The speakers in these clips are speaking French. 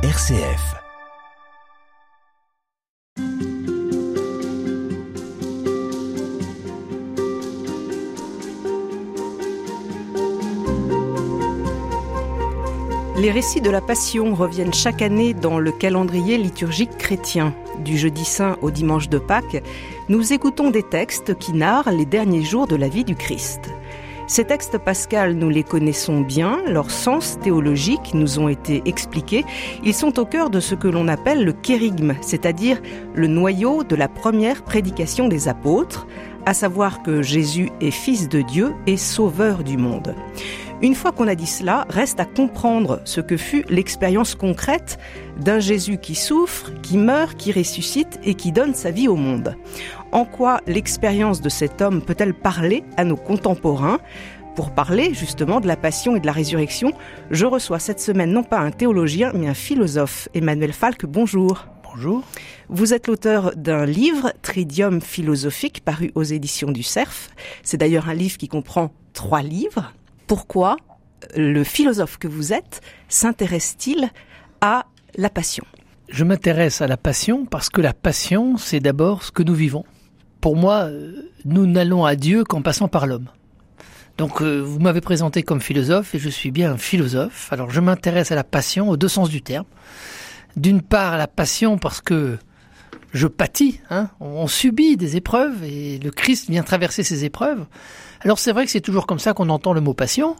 RCF. Les récits de la Passion reviennent chaque année dans le calendrier liturgique chrétien. Du jeudi saint au dimanche de Pâques, nous écoutons des textes qui narrent les derniers jours de la vie du Christ. Ces textes pascals, nous les connaissons bien, leur sens théologique nous ont été expliqués. Ils sont au cœur de ce que l'on appelle le kérigme, c'est-à-dire le noyau de la première prédication des apôtres, à savoir que Jésus est fils de Dieu et sauveur du monde. Une fois qu'on a dit cela, reste à comprendre ce que fut l'expérience concrète d'un Jésus qui souffre, qui meurt, qui ressuscite et qui donne sa vie au monde. En quoi l'expérience de cet homme peut-elle parler à nos contemporains? Pour parler justement de la passion et de la résurrection, je reçois cette semaine non pas un théologien, mais un philosophe. Emmanuel Falk, bonjour. Bonjour. Vous êtes l'auteur d'un livre, Tridium philosophique, paru aux éditions du Cerf. C'est d'ailleurs un livre qui comprend trois livres pourquoi le philosophe que vous êtes s'intéresse-t-il à la passion? Je m'intéresse à la passion parce que la passion, c'est d'abord ce que nous vivons. Pour moi, euh, nous n'allons à Dieu qu'en passant par l'homme. Donc euh, vous m'avez présenté comme philosophe et je suis bien un philosophe. Alors je m'intéresse à la passion aux deux sens du terme. D'une part la passion parce que je pâtis, hein, on subit des épreuves et le Christ vient traverser ces épreuves. Alors c'est vrai que c'est toujours comme ça qu'on entend le mot passion,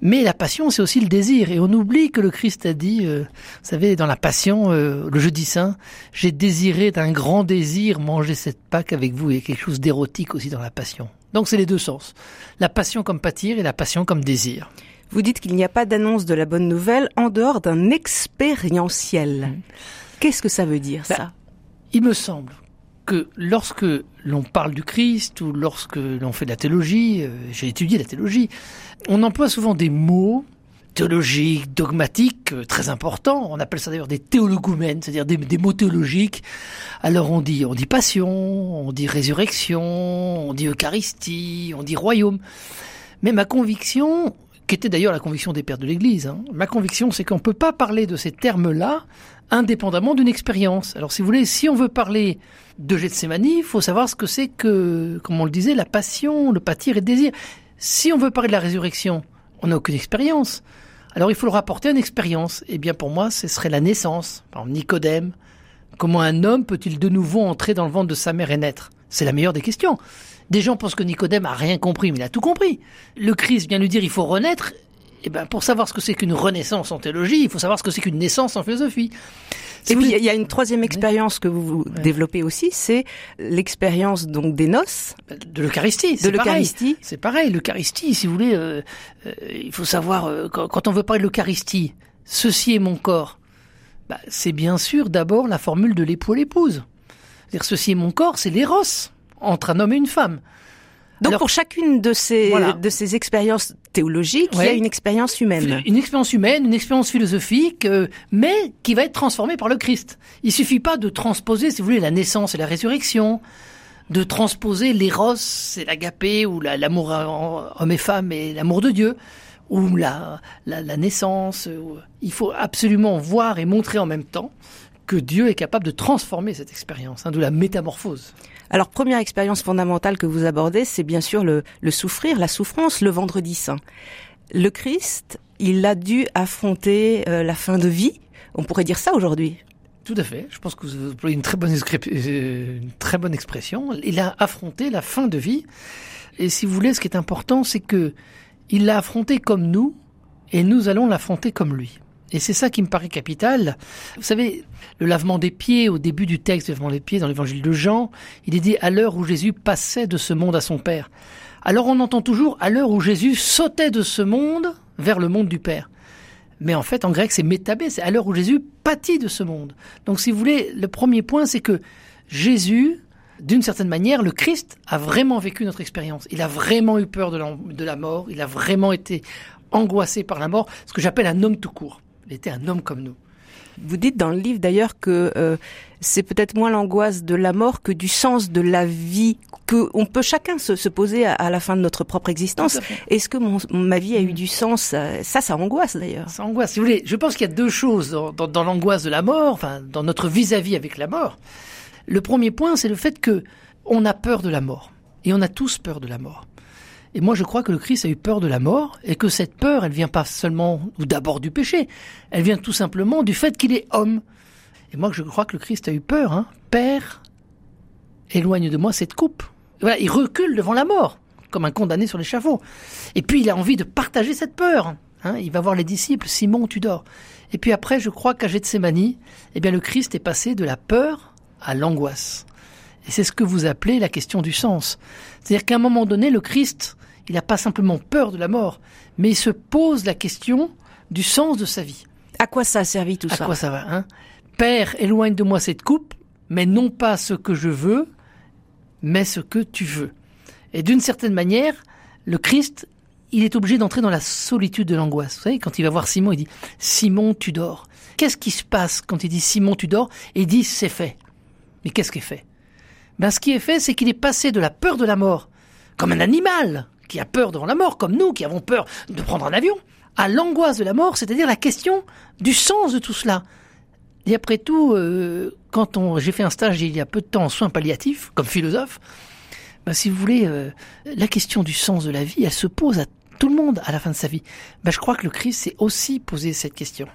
mais la passion c'est aussi le désir et on oublie que le Christ a dit, euh, vous savez, dans la passion, euh, le jeudi saint, j'ai désiré d'un grand désir manger cette Pâque avec vous. Il y a quelque chose d'érotique aussi dans la passion. Donc c'est les deux sens, la passion comme pâtir et la passion comme désir. Vous dites qu'il n'y a pas d'annonce de la bonne nouvelle en dehors d'un expérientiel. Mmh. Qu'est-ce que ça veut dire ça? bah, Il me semble que lorsque l'on parle du Christ ou lorsque l'on fait de la théologie, euh, j'ai étudié la théologie, on emploie souvent des mots théologiques, dogmatiques, euh, très importants. On appelle ça d'ailleurs des théologumènes, c'est-à-dire des, mots théologiques. Alors on dit, on dit passion, on dit résurrection, on dit Eucharistie, on dit royaume. Mais ma conviction, qui était d'ailleurs la conviction des pères de l'Église, hein, ma conviction c'est qu'on ne peut pas parler de ces termes-là indépendamment d'une expérience. Alors si vous voulez, si on veut parler de Gethsemane, il faut savoir ce que c'est que, comme on le disait, la passion, le pâtir et le désir. Si on veut parler de la résurrection, on n'a aucune expérience. Alors il faut le rapporter à une expérience. Eh bien pour moi, ce serait la naissance. Par exemple, Nicodème, comment un homme peut-il de nouveau entrer dans le ventre de sa mère et naître? C'est la meilleure des questions. Des gens pensent que Nicodème a rien compris, mais il a tout compris. Le Christ vient lui dire il faut renaître, eh ben, pour savoir ce que c'est qu'une renaissance en théologie, il faut savoir ce que c'est qu'une naissance en philosophie. et puis il y a une troisième expérience que vous développez aussi, c'est l'expérience donc des noces, de l'Eucharistie. De l'Eucharistie. C'est pareil, l'Eucharistie, si vous voulez, euh, euh, il faut savoir euh, quand, on veut parler de l'Eucharistie, ceci est mon corps. Bah, c'est bien sûr d'abord la formule de l'époux et l'épouse. C'est-à-dire ceci est mon corps, c'est l'éros entre un homme et une femme. Donc pour chacune de ces de ces expériences théologiques, il y a une expérience humaine. Une expérience humaine, une expérience philosophique, euh, mais qui va être transformée par le Christ. Il suffit pas de transposer, si vous voulez, la naissance et la résurrection, de transposer l'éros et l'agapé ou l'amour homme et femme et l'amour de Dieu ou la, la, la naissance. Il faut absolument voir et montrer en même temps que Dieu est capable de transformer cette expérience, hein, de la métamorphose. Alors, première expérience fondamentale que vous abordez, c'est bien sûr le, souffrir, la souffrance, le vendredi saint. Le Christ, il a dû affronter euh, la fin de vie. On pourrait dire ça aujourd'hui. Tout à fait. Je pense que vous avez une très bonne, euh, une très bonne expression. Il a affronté la fin de vie. Et si vous voulez, ce qui est important, c'est que il l'a affronté comme nous, et nous allons l'affronter comme lui. Et c'est ça qui me paraît capital. Vous savez, le lavement des pieds, au début du texte, lavement des pieds dans l'évangile de Jean, il est dit à l'heure où Jésus passait de ce monde à son Père. Alors on entend toujours à l'heure où Jésus sautait de ce monde vers le monde du Père. Mais en fait, en grec, c'est métabé, c'est à l'heure où Jésus pâtit de ce monde. Donc si vous voulez, le premier point, c'est que Jésus, d'une certaine manière, le Christ a vraiment vécu notre expérience. Il a vraiment eu peur de la, de la mort, il a vraiment été angoissé par la mort, ce que j'appelle un homme tout court. Il était un homme comme nous. Vous dites dans le livre d'ailleurs que euh, c'est peut-être moins l'angoisse de la mort que du sens de la vie que on peut chacun se, poser à, la fin de notre propre existence. Est-ce que ma vie a eu du sens? Ça, ça angoisse d'ailleurs. Ça angoisse. Si vous voulez, je pense qu'il y a deux choses dans, l'angoisse de la mort, enfin dans notre vis-à-vis avec la mort. Le premier point, c'est le fait que on a peur de la mort et on a tous peur de la mort. Et moi, je crois que le Christ a eu peur de la mort et que cette peur, elle vient pas seulement ou d'abord du péché, elle vient tout simplement du fait qu'il est homme. Et moi, je crois que le Christ a eu peur. Hein. Père, éloigne de moi cette coupe. voilà, il recule devant la mort, comme un condamné sur l'échafaud. Et puis, il a envie de partager cette peur. Hein. Il va voir les disciples, Simon, tu dors. Et puis après, je crois qu'à Gethsemane, eh bien, le Christ est passé de la peur à l'angoisse. Et c'est ce que vous appelez la question du sens. C'est-à-dire qu'à un moment donné, le Christ, il n'a pas simplement peur de la mort, mais il se pose la question du sens de sa vie. À quoi ça a servi tout ça À quoi ça va hein? Père, éloigne de moi cette coupe, mais non pas ce que je veux, mais ce que tu veux. Et d'une certaine manière, le Christ, il est obligé d'entrer dans la solitude de l'angoisse. Vous savez, quand il va voir Simon, il dit Simon, tu dors. Qu'est-ce qui se passe quand il dit Simon, tu dors Et il dit c'est fait. Mais qu'est-ce qui est fait? Ben, Ce qui est fait, c'est qu'il est passé de la peur de la mort, comme un animal qui a peur devant la mort, comme nous qui avons peur de prendre un avion, à l'angoisse de la mort, c'est-à-dire la question du sens de tout cela. Et après tout, euh, quand on, j'ai fait un stage il y a peu de temps en soins palliatifs, comme philosophe, ben, si vous voulez, euh, la question du sens de la vie, elle se pose à tout le monde à la fin de sa vie. Ben, je crois que le Christ s'est aussi posé cette question.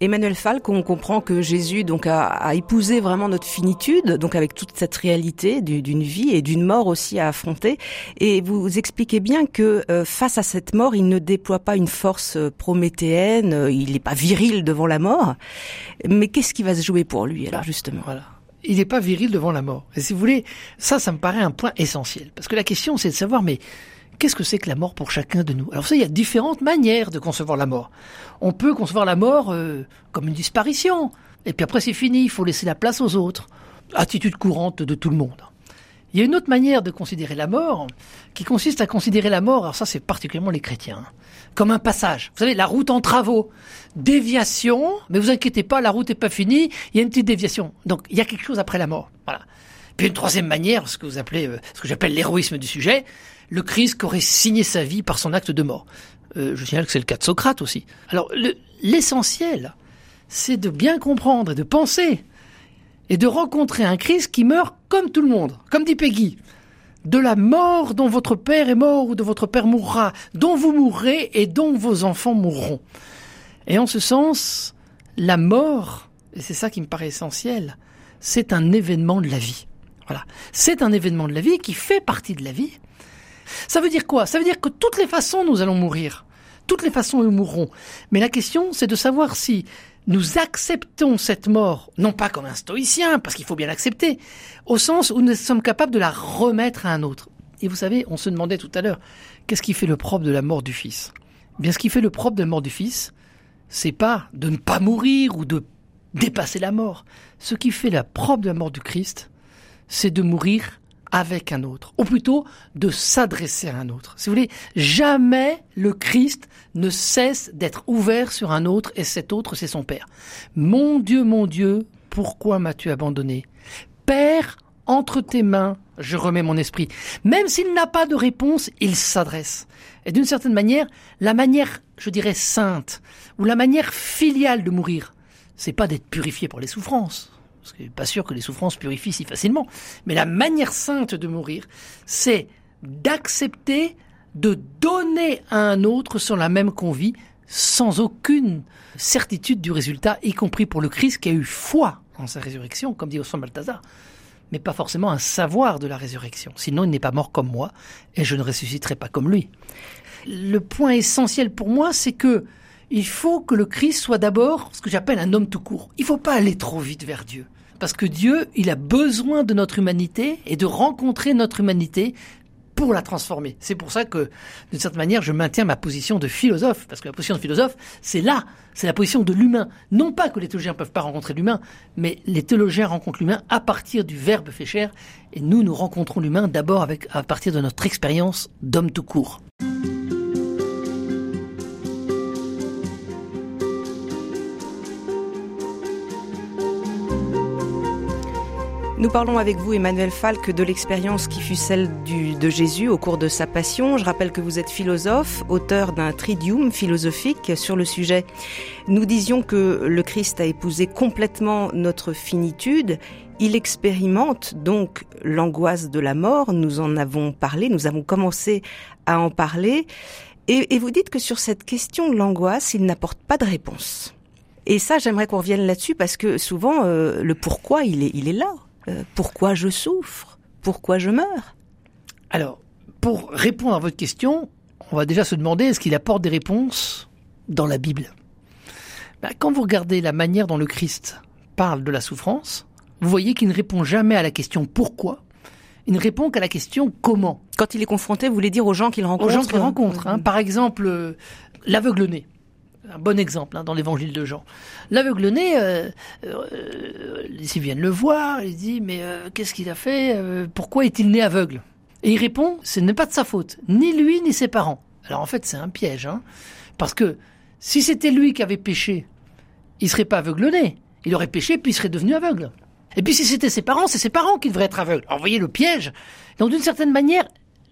Emmanuel Falk, on comprend que Jésus donc a, épousé vraiment notre finitude, donc avec toute cette réalité d'une vie et d'une mort aussi à affronter. Et vous expliquez bien que euh, face à cette mort, il ne déploie pas une force euh, prométhéenne, euh, il n'est pas viril devant la mort. Mais qu'est-ce qui va se jouer pour lui alors justement? Il n'est pas viril devant la mort. Et si vous voulez, ça, ça me paraît un point essentiel. Parce que la question, c'est de savoir, mais Qu'est-ce que c'est que la mort pour chacun de nous? Alors ça, il y a différentes manières de concevoir la mort. On peut concevoir la mort euh, comme une disparition, et puis après c'est fini, il faut laisser la place aux autres. Attitude courante de tout le monde. Il y a une autre manière de considérer la mort, qui consiste à considérer la mort, alors ça c'est particulièrement les chrétiens, comme un passage. Vous savez, la route en travaux, déviation, mais vous inquiétez pas, la route n'est pas finie, il y a une petite déviation. Donc il y a quelque chose après la mort. Voilà. Puis une troisième manière, ce que vous appelez, euh, ce que j'appelle l'héroïsme du sujet, le Christ qui aurait signé sa vie par son acte de mort. Euh, je signale que c'est le cas de Socrate aussi. Alors l'essentiel, c'est de bien comprendre et de penser et de rencontrer un Christ qui meurt comme tout le monde, comme dit Peggy. De la mort dont votre père est mort ou de votre père mourra, dont vous mourrez et dont vos enfants mourront. Et en ce sens, la mort, et c'est ça qui me paraît essentiel, c'est un événement de la vie. Voilà. C'est un événement de la vie qui fait partie de la vie, ça veut dire quoi? Ça veut dire que toutes les façons nous allons mourir. Toutes les façons nous mourrons. Mais la question, c'est de savoir si nous acceptons cette mort, non pas comme un stoïcien, parce qu'il faut bien l'accepter, au sens où nous sommes capables de la remettre à un autre. Et vous savez, on se demandait tout à l'heure, qu'est-ce qui fait le propre de la mort du Fils? Eh Bien, ce qui fait le propre de la mort du Fils, c'est pas de ne pas mourir ou de dépasser la mort. Ce qui fait la propre de la mort du Christ, c'est de mourir avec un autre, ou plutôt de s'adresser à un autre. Si vous voulez, jamais le Christ ne cesse d'être ouvert sur un autre, et cet autre, c'est son Père. Mon Dieu, mon Dieu, pourquoi m'as-tu abandonné? Père, entre tes mains, je remets mon esprit. Même s'il n'a pas de réponse, il s'adresse. Et d'une certaine manière, la manière, je dirais, sainte, ou la manière filiale de mourir, c'est pas d'être purifié pour les souffrances parce que pas sûr que les souffrances purifient si facilement. Mais la manière sainte de mourir, c'est d'accepter de donner à un autre sur la même qu'on vit, sans aucune certitude du résultat, y compris pour le Christ qui a eu foi en sa résurrection, comme dit Osman Balthazar, mais pas forcément un savoir de la résurrection. Sinon, il n'est pas mort comme moi, et je ne ressusciterai pas comme lui. Le point essentiel pour moi, c'est que il faut que le Christ soit d'abord ce que j'appelle un homme tout court. Il ne faut pas aller trop vite vers Dieu. Parce que Dieu, il a besoin de notre humanité et de rencontrer notre humanité pour la transformer. C'est pour ça que, d'une certaine manière, je maintiens ma position de philosophe, parce que la position de philosophe, c'est là, c'est la position de l'humain. Non pas que les théologiens ne peuvent pas rencontrer l'humain, mais les théologiens rencontrent l'humain à partir du Verbe fait chair, et nous, nous rencontrons l'humain d'abord avec, à partir de notre expérience d'homme tout court. Nous parlons avec vous, Emmanuel Falk, de l'expérience qui fut celle de Jésus au cours de sa passion. Je rappelle que vous êtes philosophe, auteur d'un tridium philosophique sur le sujet. Nous disions que le Christ a épousé complètement notre finitude. Il expérimente donc l'angoisse de la mort. Nous en avons parlé, nous avons commencé à en parler. Et, vous dites que sur cette question de l'angoisse, il n'apporte pas de réponse. Et ça, j'aimerais qu'on revienne là-dessus parce que souvent, euh, le pourquoi, il est, il est là. Euh, pourquoi je souffre, pourquoi je meurs? Alors, pour répondre à votre question, on va déjà se demander est-ce qu'il apporte des réponses dans la Bible? Ben, Quand vous regardez la manière dont le Christ parle de la souffrance, vous voyez qu'il ne répond jamais à la question pourquoi, il ne répond qu'à la question comment. Quand il est confronté, vous voulez dire aux gens qu'il rencontre Aux gens qu'il rencontre. Hein. Par exemple, euh, l'aveugle-né un bon exemple hein, dans l'évangile de Jean. L'aveugle-né, euh, euh, viennent le voir, il dit mais euh, qu'est-ce qu'il a fait euh, Pourquoi est-il né aveugle? Et il répond ce n'est pas de sa faute, ni lui ni ses parents. Alors en fait c'est un piège, hein, parce que si c'était lui qui avait péché, il serait pas aveugle-né. Il aurait péché puis il serait devenu aveugle. Et puis si c'était ses parents, c'est ses parents qui devraient être aveugles. Alors voyez le piège. Donc d'une certaine manière,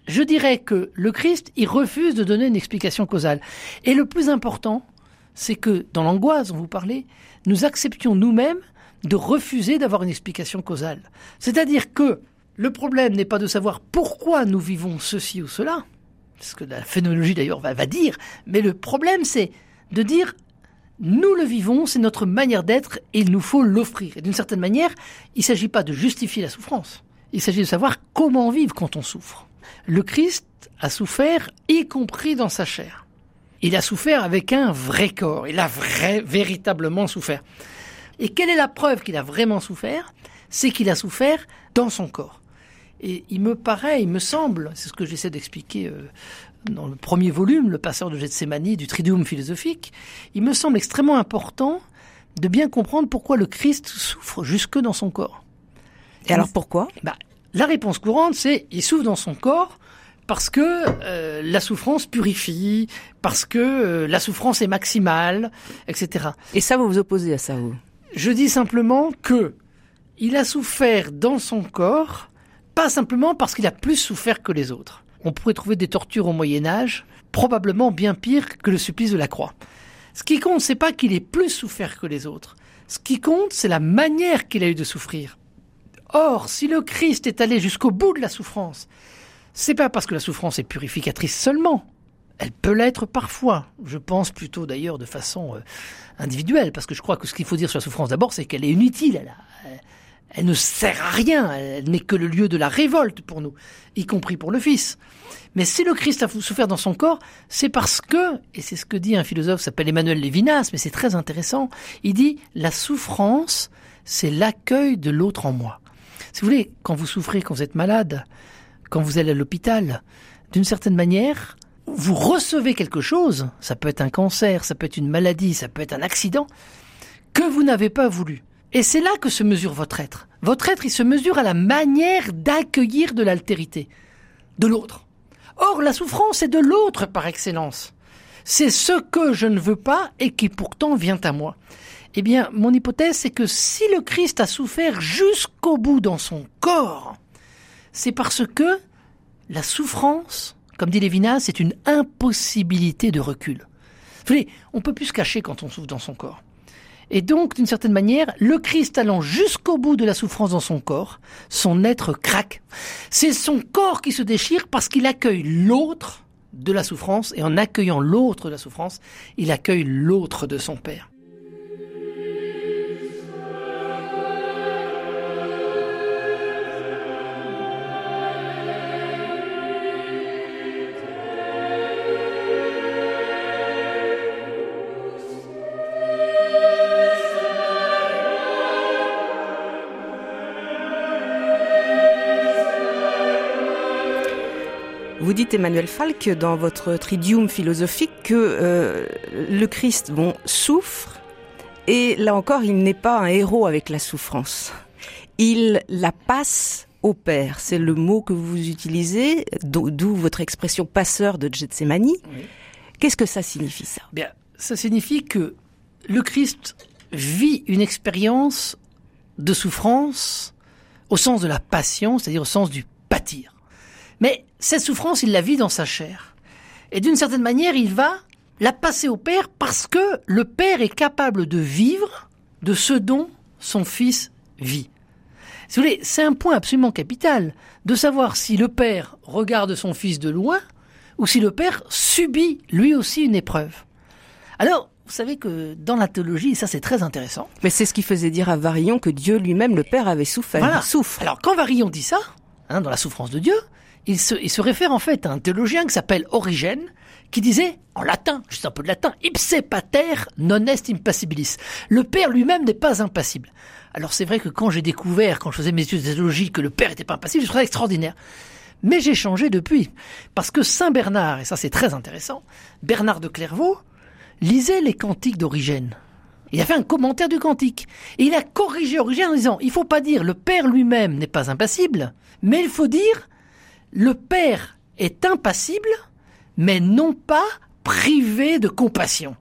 je dirais que le Christ, il refuse de donner une explication causale. Et le plus important, c'est que dans l'angoisse dont vous parlez, nous acceptions nous-mêmes de refuser d'avoir une explication causale. C'est-à-dire que le problème n'est pas de savoir pourquoi nous vivons ceci ou cela, ce que la phénoménologie d'ailleurs va, va dire, mais le problème c'est de dire nous le vivons, c'est notre manière d'être et il nous faut l'offrir. Et d'une certaine manière, il ne s'agit pas de justifier la souffrance, il s'agit de savoir comment vivre quand on souffre. Le Christ a souffert, y compris dans sa chair il a souffert avec un vrai corps. Il a vrai, véritablement souffert. Et quelle est la preuve qu'il a vraiment souffert? C'est qu'il a souffert dans son corps. Et il me paraît, il me semble, c'est ce que j'essaie d'expliquer euh, dans le premier volume, le passeur de Gethsemane du Triduum philosophique, il me semble extrêmement important de bien comprendre pourquoi le Christ souffre jusque dans son corps. Et alors pourquoi? Bah, La réponse courante, c'est il souffre dans son corps parce que euh, la souffrance purifie, parce que euh, la souffrance est maximale, etc. Et ça, vous vous opposez à ça, vous? Je dis simplement que il a souffert dans son corps, pas simplement parce qu'il a plus souffert que les autres. On pourrait trouver des tortures au Moyen Âge, probablement bien pires que le supplice de la croix. Ce qui compte, c'est pas qu'il ait plus souffert que les autres. Ce qui compte, c'est la manière qu'il a eu de souffrir. Or, si le Christ est allé jusqu'au bout de la souffrance, c'est pas parce que la souffrance est purificatrice seulement. Elle peut l'être parfois. Je pense plutôt d'ailleurs de façon euh, individuelle, parce que je crois que ce qu'il faut dire sur la souffrance d'abord, c'est qu'elle est inutile. Elle, elle, ne sert à rien. Elle n'est que le lieu de la révolte pour nous, y compris pour le Fils. Mais si le Christ a souffert dans son corps, c'est parce que, et c'est ce que dit un philosophe s'appelle Emmanuel Lévinas, mais c'est très intéressant, il dit la souffrance, c'est l'accueil de l'autre en moi. Si vous voulez, quand vous souffrez, quand vous êtes malade, quand vous allez à l'hôpital, d'une certaine manière, vous recevez quelque chose, ça peut être un cancer, ça peut être une maladie, ça peut être un accident, que vous n'avez pas voulu. Et c'est là que se mesure votre être. Votre être, il se mesure à la manière d'accueillir de l'altérité, de l'autre. Or, la souffrance est de l'autre par excellence. C'est ce que je ne veux pas et qui pourtant vient à moi. Eh bien, mon hypothèse, c'est que si le Christ a souffert jusqu'au bout dans son corps, c'est parce que la souffrance, comme dit Lévinas, c'est une impossibilité de recul. Vous voyez, on peut plus se cacher quand on souffre dans son corps. Et donc, d'une certaine manière, le Christ allant jusqu'au bout de la souffrance dans son corps, son être craque. C'est son corps qui se déchire parce qu'il accueille l'autre de la souffrance, et en accueillant l'autre de la souffrance, il accueille l'autre de son Père. Vous dites, Emmanuel Falk, dans votre tridium philosophique, que euh, le Christ bon, souffre, et là encore, il n'est pas un héros avec la souffrance. Il la passe au Père. C'est le mot que vous utilisez, d'où votre expression passeur de Gethsemane. Qu'est-ce que ça signifie, ça? Bien, ça signifie que le Christ vit une expérience de souffrance au sens de la passion, c'est-à-dire au sens du pâtir. Mais cette souffrance, il la vit dans sa chair. Et d'une certaine manière, il va la passer au Père parce que le Père est capable de vivre de ce dont son Fils vit. Si vous voulez, c'est un point absolument capital de savoir si le Père regarde son Fils de loin ou si le Père subit lui aussi une épreuve. Alors, vous savez que dans la théologie, ça c'est très intéressant. Mais c'est ce qui faisait dire à Varillon que Dieu lui-même, le Père, avait souffert. Voilà. Il souffre. Alors quand Varillon dit ça, hein, dans la souffrance de Dieu, il se, il se réfère en fait à un théologien qui s'appelle Origène, qui disait, en latin, juste un peu de latin, ipse pater non est impassibilis. Le Père lui-même n'est pas impassible. Alors c'est vrai que quand j'ai découvert, quand je faisais mes études de théologie, que le Père n'était pas impassible, je trouvais extraordinaire. Mais j'ai changé depuis. Parce que Saint Bernard, et ça c'est très intéressant, Bernard de Clairvaux, lisait les cantiques d'Origène. Il a fait un commentaire du cantique. Et il a corrigé Origène en disant, il faut pas dire le Père lui-même n'est pas impassible, mais il faut dire le Père est impassible, mais non pas privé de compassion.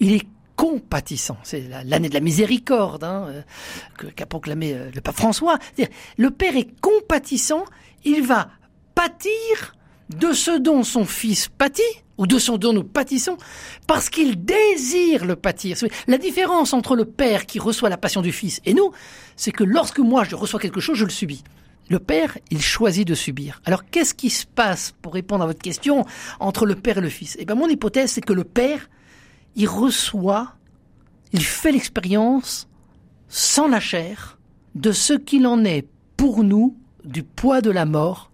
Il est compatissant. C'est l'année de la miséricorde hein, euh, qu'a proclamé euh, le pape François. Le Père est compatissant, il va pâtir de ce dont son Fils pâtit, ou de ce dont nous pâtissons, parce qu'il désire le pâtir. La différence entre le Père qui reçoit la passion du Fils et nous, c'est que lorsque moi je reçois quelque chose, je le subis. Le Père, il choisit de subir. Alors qu'est-ce qui se passe, pour répondre à votre question, entre le Père et le Fils? Eh bien mon hypothèse, c'est que le Père, il reçoit, il fait l'expérience, sans la chair, de ce qu'il en est pour nous du poids de la mort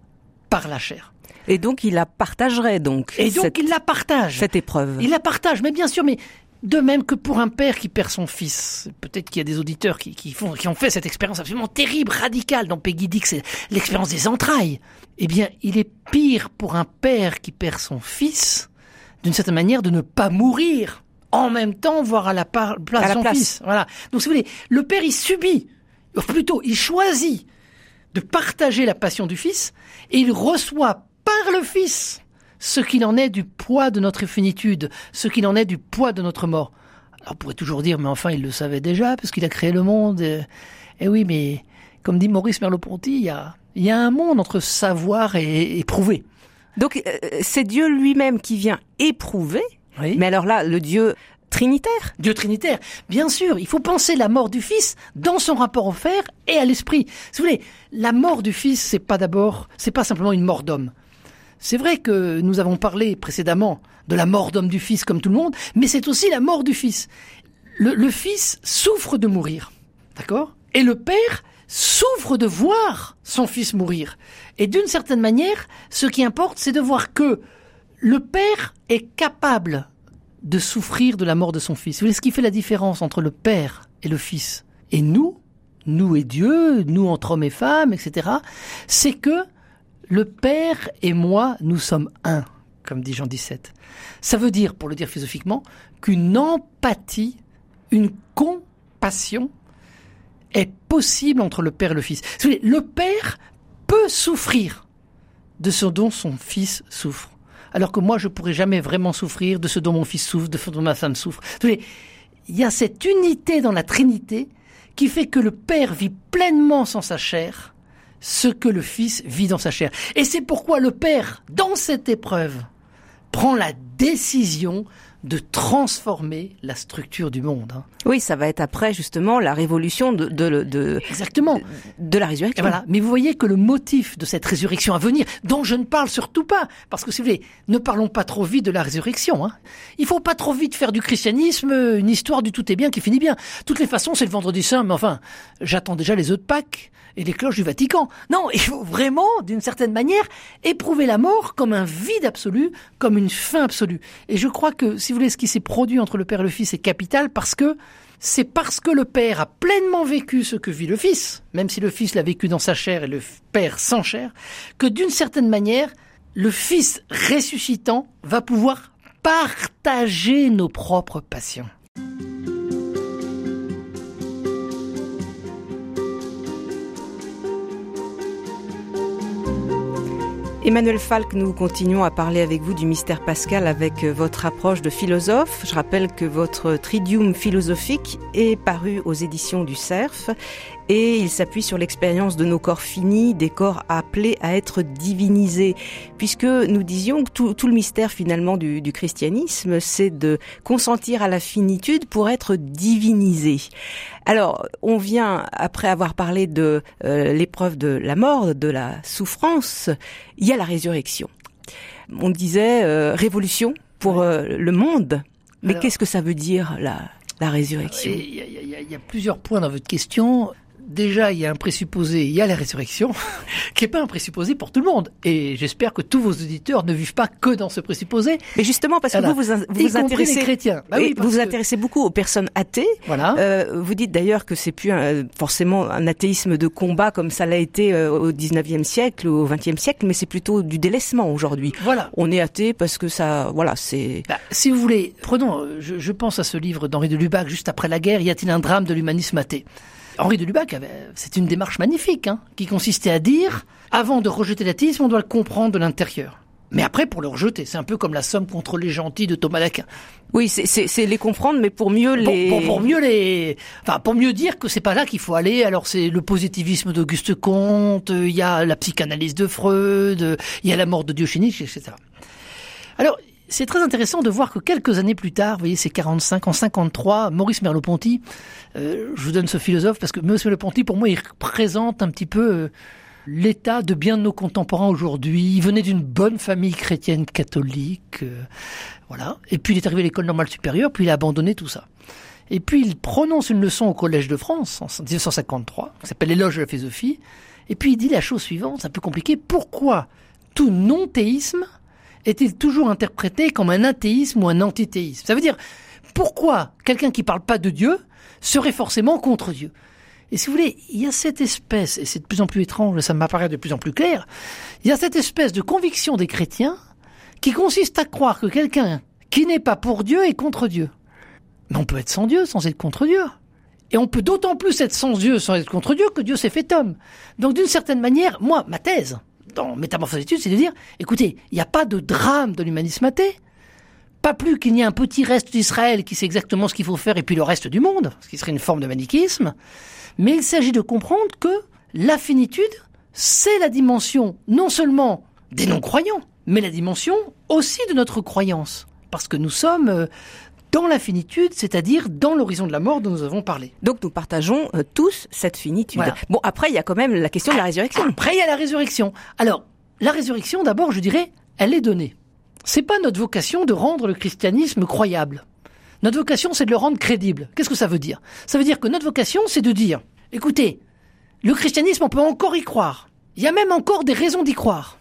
par la chair. Et donc il la partagerait donc. Et donc il la partage. Cette épreuve. Il la partage, mais bien sûr, mais de même que pour un père qui perd son fils, peut-être qu'il y a des auditeurs qui, qui, font, qui ont fait cette expérience absolument terrible, radicale, dont Peggy dit que c'est l'expérience des entrailles. Eh bien, il est pire pour un père qui perd son fils, d'une certaine manière, de ne pas mourir en même temps, voire à la place de son fils. Voilà. Donc, si vous voulez, le père, il subit, ou plutôt, il choisit de partager la passion du fils, et il reçoit par le fils ce qu'il en est du poids de notre finitude, ce qu'il en est du poids de notre mort. Alors on pourrait toujours dire, mais enfin, il le savait déjà, parce qu'il a créé le monde. Et, eh oui, mais comme dit Maurice Merleau-Ponty, il y a, il y a un monde entre savoir et éprouver. Donc euh, c'est Dieu lui-même qui vient éprouver. Oui. Mais alors là, le Dieu trinitaire. Dieu trinitaire. Bien sûr, il faut penser la mort du Fils dans son rapport au Père et à l'Esprit. Si vous voulez, la mort du Fils, c'est pas d'abord, c'est pas simplement une mort d'homme. C'est vrai que nous avons parlé précédemment de la mort d'homme du Fils comme tout le monde, mais c'est aussi la mort du Fils. Le, le Fils souffre de mourir, d'accord? Et le Père souffre de voir son Fils mourir. Et d'une certaine manière, ce qui importe, c'est de voir que le Père est capable de souffrir de la mort de son Fils. Vous voyez ce qui fait la différence entre le Père et le Fils? Et nous, nous et Dieu, nous entre hommes et femmes, etc., c'est que le Père et moi, nous sommes un, comme dit Jean XVII. Ça veut dire, pour le dire philosophiquement, qu'une empathie, une compassion est possible entre le Père et le Fils. Le Père peut souffrir de ce dont son Fils souffre. Alors que moi, je pourrais jamais vraiment souffrir de ce dont mon fils souffre, de ce dont ma femme souffre. Il y a cette unité dans la Trinité qui fait que le Père vit pleinement sans sa chair ce que le Fils vit dans sa chair. Et c'est pourquoi le Père, dans cette épreuve, prend la décision de transformer la structure du monde. Hein. Oui, ça va être après justement la révolution de, de, de exactement de la résurrection. voilà. Mais vous voyez que le motif de cette résurrection à venir, dont je ne parle surtout pas, parce que si vous voulez, ne parlons pas trop vite de la résurrection. Hein. Il faut pas trop vite faire du christianisme une histoire du tout est bien qui finit bien. Toutes les façons, c'est le vendredi saint, mais enfin, j'attends déjà les œufs de Pâques et les cloches du Vatican. Non, il faut vraiment, d'une certaine manière, éprouver la mort comme un vide absolu, comme une fin absolue. Et je crois que, si vous voulez, ce qui s'est produit entre le Père et le Fils est capital parce que c'est parce que le Père a pleinement vécu ce que vit le Fils, même si le Fils l'a vécu dans sa chair et le Père sans chair, que d'une certaine manière, le Fils ressuscitant va pouvoir partager nos propres passions. Emmanuel Falk, nous continuons à parler avec vous du mystère pascal avec votre approche de philosophe. Je rappelle que votre Tridium philosophique est paru aux éditions du Cerf et il s'appuie sur l'expérience de nos corps finis, des corps appelés à être divinisés, puisque nous disions que tout, le mystère finalement du, christianisme, c'est de consentir à la finitude pour être divinisé. Alors, on vient, après avoir parlé de euh, l'épreuve de la mort, de la souffrance, il y a la résurrection. On disait euh, révolution pour euh, le monde, mais qu'est-ce que ça veut dire la, la résurrection? Il y, y, a plusieurs points dans votre question déjà, il y a un présupposé, il y a la résurrection, qui n'est pas un présupposé pour tout le monde. Et j'espère que tous vos auditeurs ne vivent pas que dans ce présupposé. Mais justement, parce que vous vous, vous, intéressez, chrétiens. Bah oui, vous vous intéressez beaucoup aux personnes athées. Voilà. Euh, vous dites d'ailleurs que c'est plus forcément un athéisme de combat comme ça l'a été euh, au 19e siècle ou au 20e siècle, mais c'est plutôt du délaissement aujourd'hui. Voilà. On est athée parce que ça, voilà, c'est. Bah, si vous voulez, prenons, euh, je, je pense à ce livre d'Henri de Lubac, juste après la guerre, y a-t-il un drame de l'humanisme athée? Henri de Lubac, c'est une démarche magnifique, hein, qui consistait à dire, avant de rejeter l'athéisme, on doit le comprendre de l'intérieur. Mais après, pour le rejeter, c'est un peu comme la somme contre les gentils de Thomas d'Aquin. Oui, c'est les comprendre, mais pour mieux les... Pour, mieux les... Enfin, pour mieux dire que c'est pas là qu'il faut aller. Alors, c'est le positivisme d'Auguste Comte, il y a la psychanalyse de Freud, il y a la mort de Diogénie, etc. Alors, c'est très intéressant de voir que quelques années plus tard, vous voyez, c'est 45, en 53, Maurice Merleau-Ponty, euh, je vous donne ce philosophe parce que Maurice Merleau-Ponty, pour moi, il représente un petit peu euh, l'état de bien de nos contemporains aujourd'hui. Il venait d'une bonne famille chrétienne catholique, euh, voilà. Et puis il est arrivé à l'école normale supérieure, puis il a abandonné tout ça. Et puis il prononce une leçon au Collège de France en 1953, qui s'appelle l'éloge de la philosophie. Et puis il dit la chose suivante, c'est un peu compliqué. Pourquoi tout non-théisme est-il toujours interprété comme un athéisme ou un antithéisme Ça veut dire, pourquoi quelqu'un qui parle pas de Dieu serait forcément contre Dieu? Et si vous voulez, il y a cette espèce, et c'est de plus en plus étrange, ça m'apparaît de plus en plus clair, il y a cette espèce de conviction des chrétiens qui consiste à croire que quelqu'un qui n'est pas pour Dieu est contre Dieu. Mais on peut être sans Dieu sans être contre Dieu. Et on peut d'autant plus être sans Dieu sans être contre Dieu que Dieu s'est fait homme. Donc d'une certaine manière, moi, ma thèse, dans Métamorphose c'est de dire, écoutez, il n'y a pas de drame de l'humanisme athée, pas plus qu'il n'y ait un petit reste d'Israël qui sait exactement ce qu'il faut faire et puis le reste du monde, ce qui serait une forme de manichisme, mais il s'agit de comprendre que la finitude, c'est la dimension non seulement des non-croyants, mais la dimension aussi de notre croyance. Parce que nous sommes euh, dans la finitude, c'est-à-dire dans l'horizon de la mort dont nous avons parlé. Donc nous partageons euh, tous cette finitude. Bon, après, il y a quand même la question de la résurrection. Après, il y a la résurrection. Alors, la résurrection, d'abord, je dirais, elle est donnée. C'est pas notre vocation de rendre le christianisme croyable. Notre vocation, c'est de le rendre crédible. Qu'est-ce que ça veut dire? Ça veut dire que notre vocation, c'est de dire, écoutez, le christianisme, on peut encore y croire. Il y a même encore des raisons d'y croire.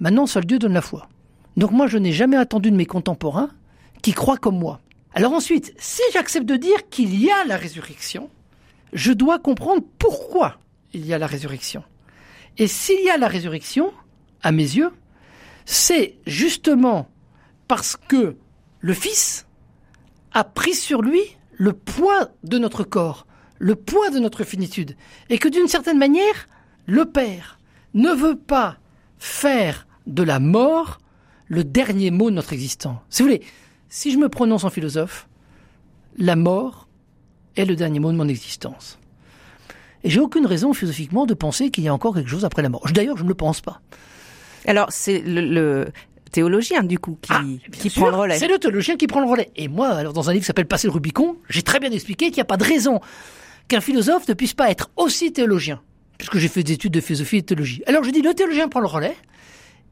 Maintenant, seul Dieu donne la foi. Donc moi, je n'ai jamais attendu de mes contemporains qui croient comme moi. Alors ensuite, si j'accepte de dire qu'il y a la résurrection, je dois comprendre pourquoi il y a la résurrection. Et s'il y a la résurrection, à mes yeux, c'est justement parce que le Fils a pris sur lui le poids de notre corps, le poids de notre finitude, et que d'une certaine manière, le Père ne veut pas faire de la mort le dernier mot de notre existence. Si vous voulez, si je me prononce en philosophe, la mort est le dernier mot de mon existence. Et j'ai aucune raison philosophiquement de penser qu'il y a encore quelque chose après la mort. D'ailleurs, je ne le pense pas. Alors, c'est le, théologien, du coup, qui, ah, qui prend le relais. C'est le théologien qui prend le relais. Et moi, alors, dans un livre qui s'appelle Passer le Rubicon, j'ai très bien expliqué qu'il n'y a pas de raison qu'un philosophe ne puisse pas être aussi théologien. Puisque j'ai fait des études de philosophie et de théologie. Alors, je dis, le théologien prend le relais.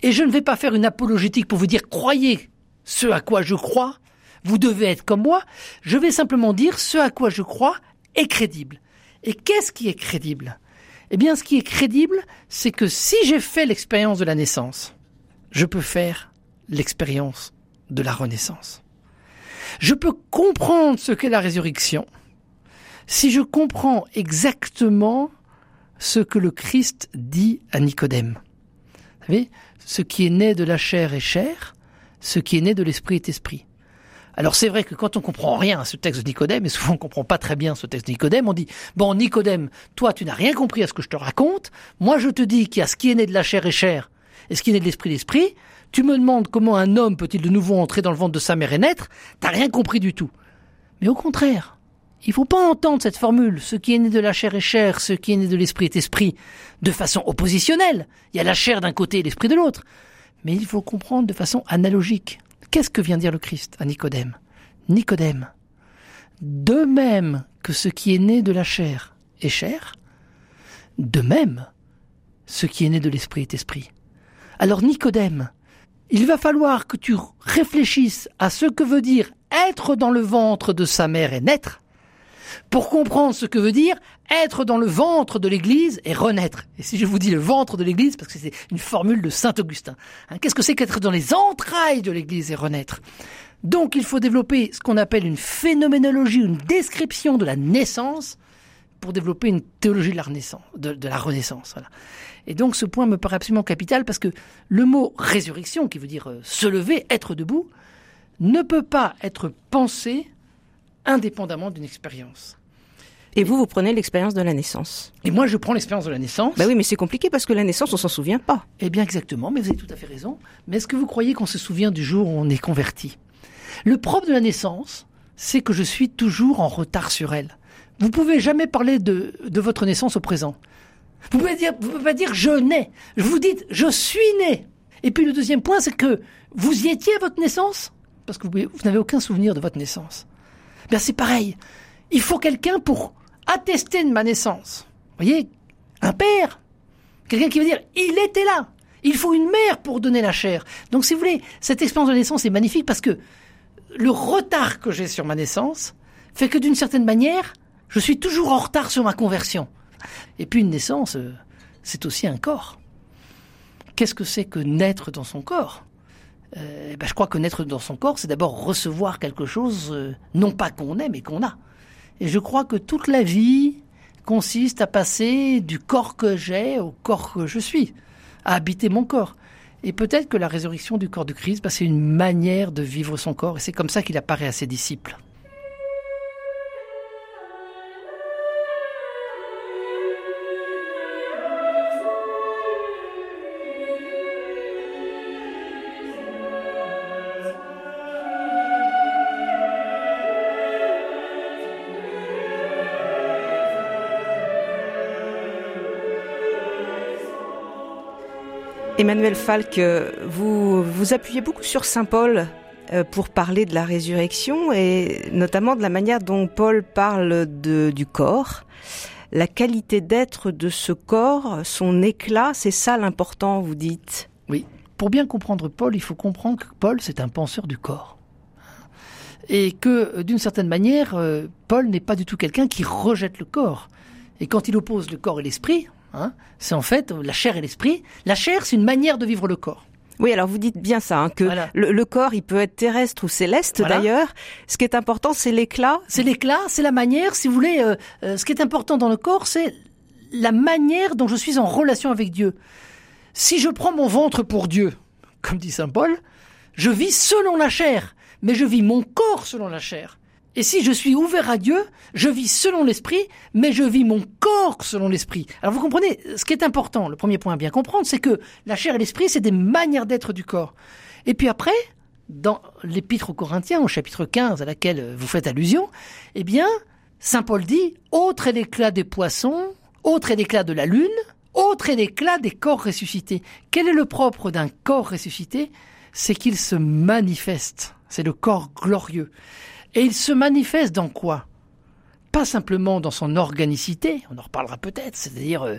Et je ne vais pas faire une apologétique pour vous dire, croyez ce à quoi je crois, vous devez être comme moi, je vais simplement dire ce à quoi je crois est crédible. Et qu'est-ce qui est crédible? Eh bien, ce qui est crédible, c'est que si j'ai fait l'expérience de la naissance, je peux faire l'expérience de la renaissance. Je peux comprendre ce qu'est la résurrection si je comprends exactement ce que le Christ dit à Nicodème. Vous voyez ce qui est né de la chair est chair, ce qui est né de l'esprit est esprit. Alors c'est vrai que quand on comprend rien à ce texte de Nicodème, et souvent on comprend pas très bien ce texte de Nicodème, on dit bon Nicodème, toi tu n'as rien compris à ce que je te raconte. Moi je te dis qu'il y a ce qui est né de la chair et chair, et ce qui est né de l'esprit l'esprit. Tu me demandes comment un homme peut-il de nouveau entrer dans le ventre de sa mère et naître. T'as rien compris du tout. Mais au contraire, il faut pas entendre cette formule, ce qui est né de la chair est chair, ce qui est né de l'esprit est esprit, de façon oppositionnelle. Il y a la chair d'un côté et l'esprit de l'autre. Mais il faut comprendre de façon analogique. Qu'est-ce que vient dire le Christ à Nicodème? Nicodème, de même que ce qui est né de la chair est chair, de même ce qui est né de l'esprit est esprit. Alors Nicodème, il va falloir que tu réfléchisses à ce que veut dire être dans le ventre de sa mère et naître, pour comprendre ce que veut dire être dans le ventre de l'Église et renaître. Et si je vous dis le ventre de l'Église, parce que c'est une formule de Saint Augustin, hein, qu'est-ce que c'est qu'être dans les entrailles de l'Église et renaître? Donc il faut développer ce qu'on appelle une phénoménologie, une description de la naissance, pour développer une théologie de la renaissance. De, la renaissance. Et donc ce point me paraît absolument capital parce que le mot résurrection, qui veut dire euh, se lever, être debout, ne peut pas être pensé indépendamment d'une expérience. Et vous, vous prenez l'expérience de la naissance. Et moi, je prends l'expérience de la naissance. Bah oui, mais c'est compliqué parce que la naissance, on s'en souvient pas. Eh bien, exactement. Mais vous avez tout à fait raison. Mais est-ce que vous croyez qu'on se souvient du jour où on est converti? Le propre de la naissance, c'est que je suis toujours en retard sur elle. Vous pouvez jamais parler de, de votre naissance au présent. Vous pouvez dire, vous pouvez pas dire je nais. Vous dites je suis né. Et puis le deuxième point, c'est que vous y étiez à votre naissance? Parce que vous, vous n'avez aucun souvenir de votre naissance. Bien, c'est pareil. Il faut quelqu'un pour attester de ma naissance. Vous voyez, un père, quelqu'un qui veut dire il était là. Il faut une mère pour donner la chair. Donc, si vous voulez, cette expérience de naissance est magnifique parce que le retard que j'ai sur ma naissance fait que d'une certaine manière, je suis toujours en retard sur ma conversion. Et puis une naissance, euh, c'est aussi un corps. Qu'est-ce que c'est que naître dans son corps? Euh, ben, Je crois que naître dans son corps, c'est d'abord recevoir quelque chose, euh, non pas qu'on est, mais qu'on a. Et je crois que toute la vie consiste à passer du corps que j'ai au corps que je suis, à habiter mon corps. Et peut-être que la résurrection du corps du Christ, ben, c'est une manière de vivre son corps, et c'est comme ça qu'il apparaît à ses disciples. Emmanuel Falk, vous vous appuyez beaucoup sur Saint Paul euh, pour parler de la résurrection et notamment de la manière dont Paul parle du corps. La qualité d'être de ce corps, son éclat, c'est ça l'important, vous dites. Oui. Pour bien comprendre Paul, il faut comprendre que Paul, c'est un penseur du corps. Et que, d'une certaine manière, euh, Paul n'est pas du tout quelqu'un qui rejette le corps. Et quand il oppose le corps et l'esprit, Hein. c'est en fait la chair et l'esprit. La chair, c'est une manière de vivre le corps. Oui, alors vous dites bien ça, hein, que le, corps, il peut être terrestre ou céleste d'ailleurs. Ce qui est important, c'est l'éclat. C'est l'éclat, c'est la manière, si vous voulez. Euh, euh, ce qui est important dans le corps, c'est la manière dont je suis en relation avec Dieu. Si je prends mon ventre pour Dieu, comme dit Saint Paul, je vis selon la chair, mais je vis mon corps selon la chair. Et si je suis ouvert à Dieu, je vis selon l'esprit, mais je vis mon corps selon l'esprit. Alors vous comprenez, ce qui est important, le premier point à bien comprendre, c'est que la chair et l'esprit, c'est des manières d'être du corps. Et puis après, dans l'épître aux Corinthiens, au chapitre 15 à laquelle vous faites allusion, eh bien, Saint Paul dit, autre est l'éclat des poissons, autre est l'éclat de la lune, autre est l'éclat des corps ressuscités. Quel est le propre d'un corps ressuscité? C'est qu'il se manifeste. C'est le corps glorieux. Et il se manifeste dans quoi? Pas simplement dans son organicité, on en reparlera peut-être, c'est-à-dire, euh,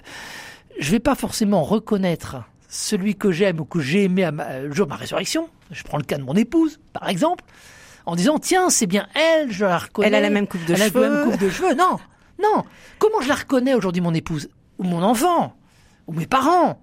je vais pas forcément reconnaître celui que j'aime ou que j'ai aimé à ma, le jour de ma résurrection. Je prends le cas de mon épouse, par exemple, en disant tiens, c'est bien elle, je la reconnais. Elle a la même coupe de elle cheveux. a la même coupe de cheveux. Non, non. Comment je la reconnais aujourd'hui, mon épouse? Ou mon enfant? Ou mes parents?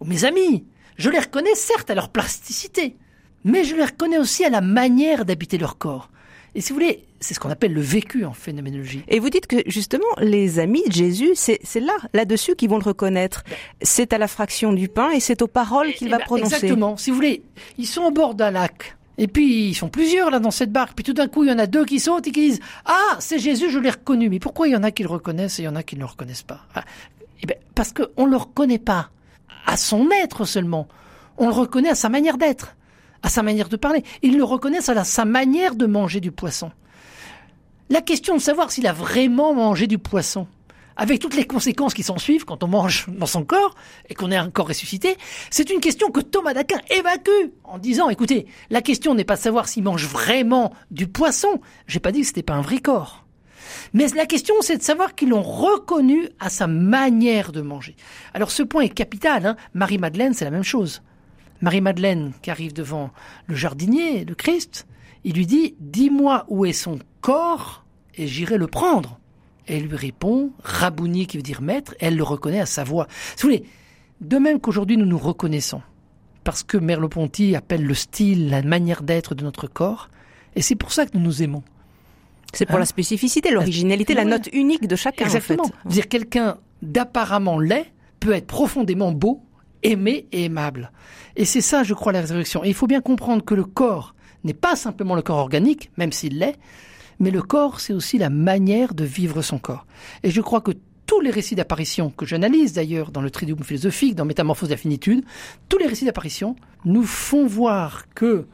Ou mes amis? Je les reconnais certes à leur plasticité, mais je les reconnais aussi à la manière d'habiter leur corps. Et si vous voulez, c'est ce qu'on appelle le vécu en phénoménologie. Et vous dites que justement, les amis de Jésus, c'est là, là-dessus qu'ils vont le reconnaître. C'est à la fraction du pain et c'est aux paroles qu'il va ben, prononcer. Exactement. Si vous voulez, ils sont au bord d'un lac. Et puis, ils sont plusieurs là dans cette barque. Puis tout d'un coup, il y en a deux qui sautent et qui disent Ah, c'est Jésus, je l'ai reconnu. Mais pourquoi il y en a qui le reconnaissent et il y en a qui ne le reconnaissent pas ah, eh bien, Parce qu'on ne le reconnaît pas à son être seulement. On le reconnaît à sa manière d'être, à sa manière de parler. Ils le reconnaissent à sa manière de manger du poisson. La question de savoir s'il a vraiment mangé du poisson, avec toutes les conséquences qui s'en suivent quand on mange dans son corps et qu'on est un corps ressuscité, c'est une question que Thomas d'Aquin évacue en disant écoutez, la question n'est pas de savoir s'il mange vraiment du poisson. J'ai pas dit que c'était pas un vrai corps. Mais la question, c'est de savoir qu'ils l'ont reconnu à sa manière de manger. Alors ce point est capital. Hein. Marie-Madeleine, c'est la même chose. Marie-Madeleine qui arrive devant le jardinier, le Christ, il lui dit, dis-moi où est son corps et j'irai le prendre. Elle lui répond, Rabouni qui veut dire maître, elle le reconnaît à sa voix. vous voulez, de même qu'aujourd'hui nous nous reconnaissons, parce que Merleau-Ponty appelle le style, la manière d'être de notre corps, et c'est pour ça que nous nous aimons. C'est pour hein la spécificité, l'originalité, la note unique de chacun. Exactement. En Dire quelqu'un d'apparemment laid peut être profondément beau, aimé et aimable. Et c'est ça, je crois, la résurrection. Et il faut bien comprendre que le corps n'est pas simplement le corps organique, même s'il l'est, mais le corps, c'est aussi la manière de vivre son corps. Et je crois que tous les récits d'apparition, que j'analyse d'ailleurs dans le Triduum philosophique, dans Métamorphose de la finitude, tous les récits d'apparition nous font voir que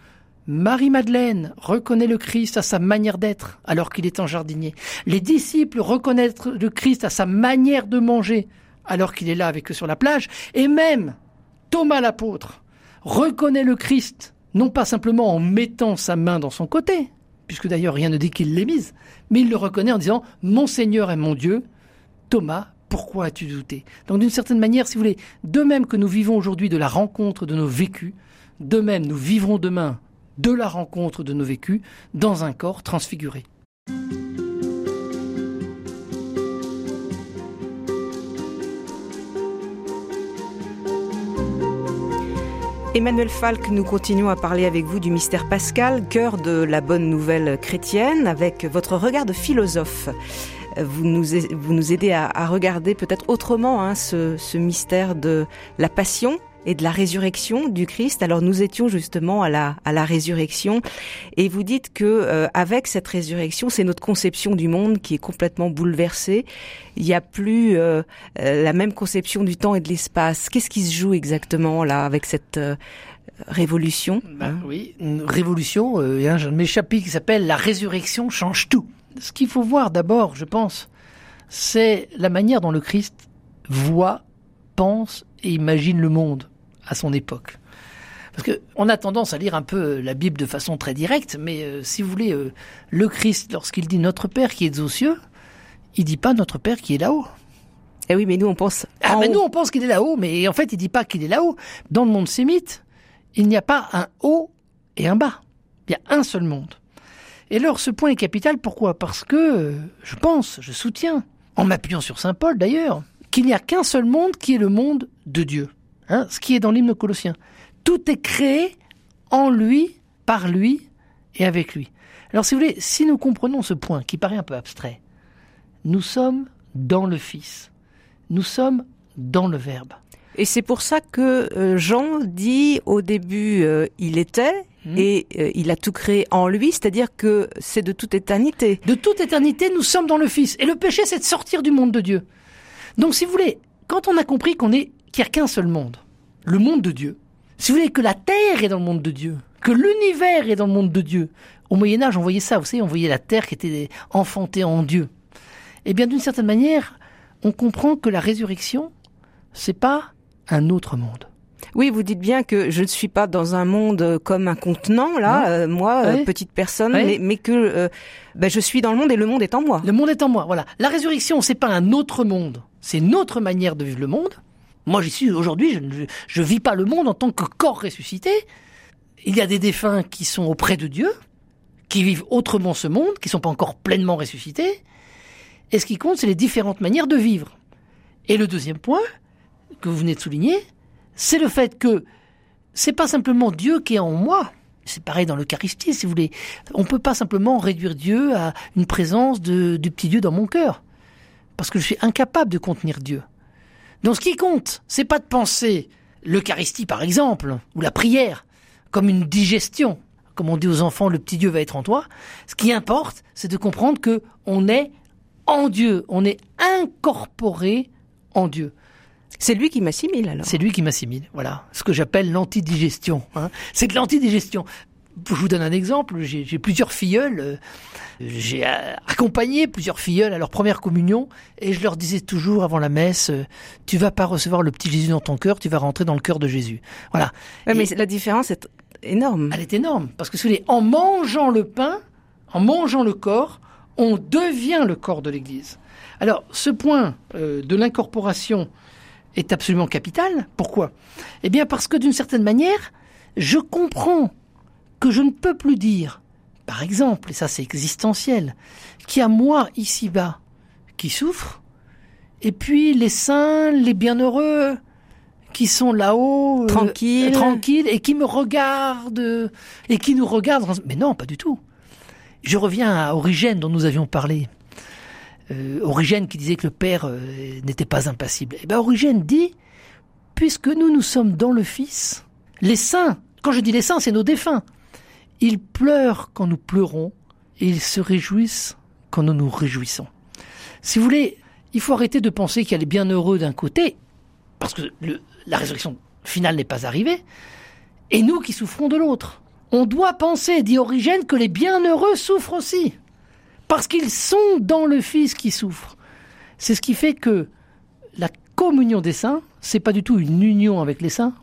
Marie-Madeleine reconnaît le Christ à sa manière d'être alors qu'il est en jardinier. Les disciples reconnaissent le Christ à sa manière de manger alors qu'il est là avec eux sur la plage. Et même Thomas l'apôtre reconnaît le Christ non pas simplement en mettant sa main dans son côté, puisque d'ailleurs rien ne dit qu'il l'ait mise, mais il le reconnaît en disant Mon Seigneur est mon Dieu. Thomas, pourquoi as-tu douté? Donc d'une certaine manière, si vous voulez, de même que nous vivons aujourd'hui de la rencontre de nos vécus, de même nous vivrons demain de la rencontre de nos vécus dans un corps transfiguré. Emmanuel Falk, nous continuons à parler avec vous du mystère pascal, cœur de la bonne nouvelle chrétienne, avec votre regard de philosophe. Vous nous, aidez à, regarder peut-être autrement hein, ce mystère de la passion et de la résurrection du Christ. Alors nous étions justement à la à la résurrection et vous dites que euh, avec cette résurrection, c'est notre conception du monde qui est complètement bouleversée. Il n'y a plus euh, euh, la même conception du temps et de l'espace. Qu'est-ce qui se joue exactement là avec cette révolution ben, Oui, une révolution. Il y a un de mes chapitres qui s'appelle La résurrection change tout. Ce qu'il faut voir d'abord, je pense, c'est la manière dont le Christ voit, pense et imagine le monde à son époque. Parce que on a tendance à lire un peu la Bible de façon très directe, mais euh, si vous voulez, euh, le Christ, lorsqu'il dit notre Père qui est aux cieux, il dit pas notre Père qui est là-haut. Eh oui, mais nous on pense. Ah, mais nous on pense qu'il est là-haut, mais en fait il dit pas qu'il est là-haut. Dans le monde sémite, il n'y a pas un haut et un bas. Il y a un seul monde. Et alors ce point est capital, pourquoi? Parce que je pense, je soutiens, en m'appuyant sur Saint Paul d'ailleurs, qu'il n'y a qu'un seul monde qui est le monde de Dieu. Hein, ce qui est dans l'hymne colossien. Tout est créé en lui, par lui et avec lui. Alors si vous voulez, si nous comprenons ce point qui paraît un peu abstrait, nous sommes dans le Fils, nous sommes dans le Verbe. Et c'est pour ça que euh, Jean dit au début euh, il était hmm. et euh, il a tout créé en lui, c'est-à-dire que c'est de toute éternité. De toute éternité, nous sommes dans le Fils. Et le péché, c'est de sortir du monde de Dieu. Donc si vous voulez, quand on a compris qu'on est qu'il n'y a qu'un seul monde, le monde de Dieu. Si vous voulez que la terre est dans le monde de Dieu, que l'univers est dans le monde de Dieu. Au Moyen Âge, on voyait ça, vous savez, on voyait la terre qui était enfantée en Dieu. Eh bien, d'une certaine manière, on comprend que la résurrection, c'est pas un autre monde. Oui, vous dites bien que je ne suis pas dans un monde comme un contenant, là, euh, moi, euh, petite personne, mais, que euh, ben, je suis dans le monde et le monde est en moi. Le monde est en moi, voilà. La résurrection, c'est pas un autre monde, c'est notre manière de vivre le monde. Moi, j'y suis aujourd'hui, je ne vis pas le monde en tant que corps ressuscité. Il y a des défunts qui sont auprès de Dieu, qui vivent autrement ce monde, qui ne sont pas encore pleinement ressuscités. Et ce qui compte, c'est les différentes manières de vivre. Et le deuxième point que vous venez de souligner, c'est le fait que c'est pas simplement Dieu qui est en moi, c'est pareil dans l'Eucharistie, si vous voulez. On peut pas simplement réduire Dieu à une présence de, du petit Dieu dans mon cœur. Parce que je suis incapable de contenir Dieu. Donc ce qui compte, c'est pas de penser l'Eucharistie par exemple, ou la prière, comme une digestion. Comme on dit aux enfants, le petit Dieu va être en toi. Ce qui importe, c'est de comprendre que on est en Dieu, on est incorporé en Dieu. C'est lui qui m'assimile alors. C'est lui qui m'assimile, voilà. Ce que j'appelle l'antidigestion. Hein. C'est de l'antidigestion. Je vous donne un exemple, j'ai plusieurs filleuls, euh, j'ai euh, accompagné plusieurs filleuls à leur première communion et je leur disais toujours avant la messe, euh, tu vas pas recevoir le petit Jésus dans ton cœur, tu vas rentrer dans le cœur de Jésus. Voilà. mais la différence est énorme. Elle est énorme parce que en mangeant le pain, en mangeant le corps, on devient le corps de l'Église. Alors ce point de l'incorporation est absolument capital. Pourquoi? Eh bien parce que d'une certaine manière, je comprends que je ne peux plus dire, par exemple, et ça c'est existentiel, qu'il y a moi ici-bas qui souffre, et puis les saints, les bienheureux, qui sont là-haut, tranquilles, euh, tranquilles, et qui me regardent, et qui nous regardent. Mais non, pas du tout. Je reviens à Origène dont nous avions parlé. Euh, Origène qui disait que le Père euh, n'était pas impassible. Et eh bien Origène dit, puisque nous, nous sommes dans le Fils, les saints, quand je dis les saints, c'est nos défunts, ils pleurent quand nous pleurons et ils se réjouissent quand nous nous réjouissons. Si vous voulez, il faut arrêter de penser qu'il y a les bienheureux d'un côté, parce que la résurrection finale n'est pas arrivée, et nous qui souffrons de l'autre. On doit penser, dit Origène, que les bienheureux souffrent aussi parce qu'ils sont dans le Fils qui souffre. C'est ce qui fait que la communion des saints, c'est pas du tout une union avec les saints,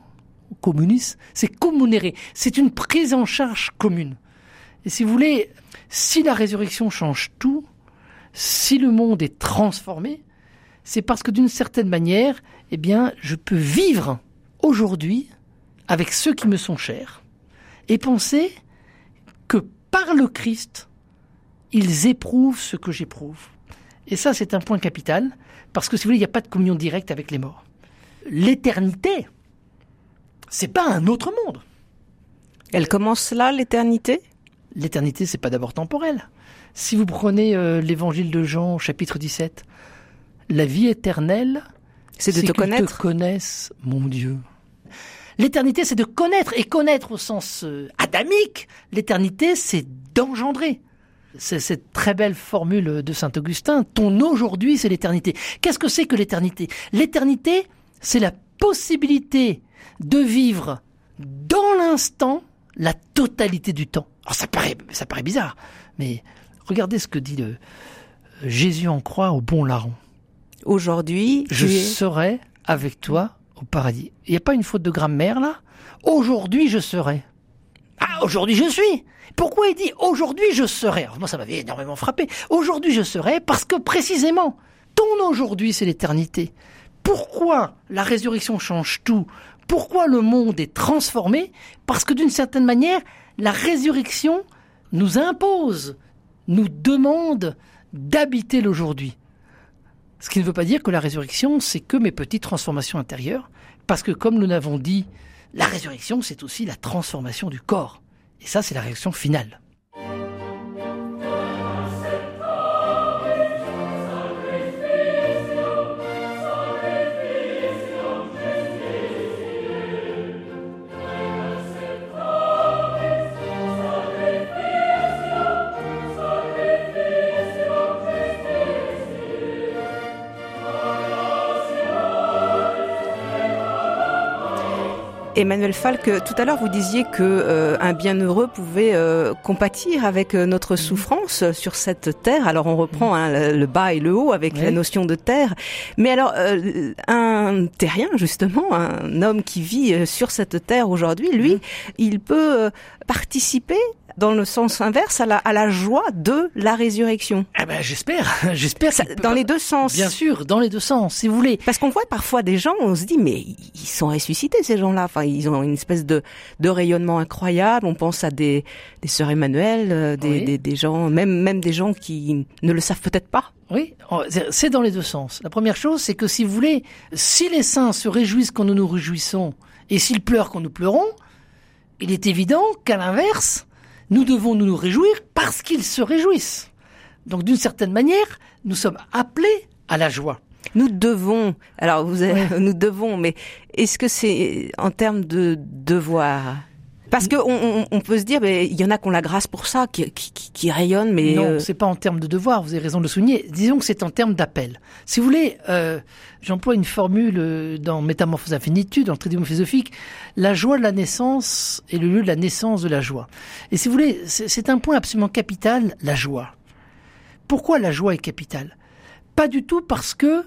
communis, c'est communérer, c'est une prise en charge commune. Et si vous voulez, si la résurrection change tout, si le monde est transformé, c'est parce que d'une certaine manière, eh bien, je peux vivre aujourd'hui avec ceux qui me sont chers et penser que par le Christ, ils éprouvent ce que j'éprouve. Et ça, c'est un point capital, parce que si vous voulez, il n'y a pas de communion directe avec les morts. L'éternité, c'est pas un autre monde. Elle commence là, l'éternité? L'éternité, c'est pas d'abord temporel. Si vous prenez euh, l'évangile de Jean, chapitre 17, la vie éternelle, c'est de te connaître. te connaissent, mon Dieu. L'éternité, c'est de connaître, et connaître au sens euh, adamique. L'éternité, c'est d'engendrer c'est cette très belle formule de Saint Augustin, ton aujourd'hui, c'est l'éternité. Qu'est-ce que c'est que l'éternité? L'éternité, c'est la possibilité de vivre dans l'instant la totalité du temps. Alors ça paraît, ça paraît bizarre, mais regardez ce que dit le Jésus en croix au bon larron. Aujourd'hui, je serai avec toi au paradis. Il n'y a pas une faute de grammaire là? Aujourd'hui, je serai. Ah, aujourd'hui, je suis. Pourquoi il dit aujourd'hui je serai? Alors moi ça m'avait énormément frappé. Aujourd'hui je serai parce que précisément ton aujourd'hui c'est l'éternité. Pourquoi la résurrection change tout? Pourquoi le monde est transformé Parce que d'une certaine manière, la résurrection nous impose, nous demande d'habiter l'aujourd'hui. Ce qui ne veut pas dire que la résurrection, c'est que mes petites transformations intérieures, parce que comme nous l'avons dit, la résurrection, c'est aussi la transformation du corps. Et ça, c'est la réaction finale. Emmanuel Falk, tout à l'heure vous disiez que euh, un bienheureux pouvait euh, compatir avec euh, notre souffrance sur cette terre. Alors on reprend hein, le, bas et le haut avec la notion de terre. Mais alors un terrien justement, un homme qui vit sur cette terre aujourd'hui, lui, mhm. il peut participer dans le sens inverse à la, à la joie de la résurrection. Ah ben j'espère, j'espère. Dans les deux sens. Bien sûr, dans les deux sens, si vous voulez. Parce qu'on voit parfois des gens, on se dit mais ils sont ressuscités ces gens-là. Enfin, ils ont une espèce de, de rayonnement incroyable. On pense à des, des sœurs Emmanuel, euh, des, des, des gens, même même des gens qui ne le savent peut-être pas. Oui, c'est dans les deux sens. La première chose, c'est que si vous voulez, si les saints se réjouissent quand nous nous réjouissons, et s'ils pleurent quand nous pleurons, il est évident qu'à l'inverse, nous devons nous réjouir parce qu'ils se réjouissent. Donc d'une certaine manière, nous sommes appelés à la joie. Nous devons, alors vous avez, nous devons, mais est-ce que c'est en termes de devoir parce que on, on, peut se dire, mais il y en a qui ont la grâce pour ça, qui, qui, qui rayonnent, mais non, euh... c'est pas en termes de devoir. Vous avez raison de le souligner. Disons que c'est en termes d'appel. Si vous voulez, euh, j'emploie une formule euh, dans Métamorphose infinitude, dans le Tridium philosophique. La joie de la naissance est le lieu de la naissance de la joie. Et si vous voulez, c'est un point absolument capital, la joie. Pourquoi la joie est capitale? Pas du tout parce que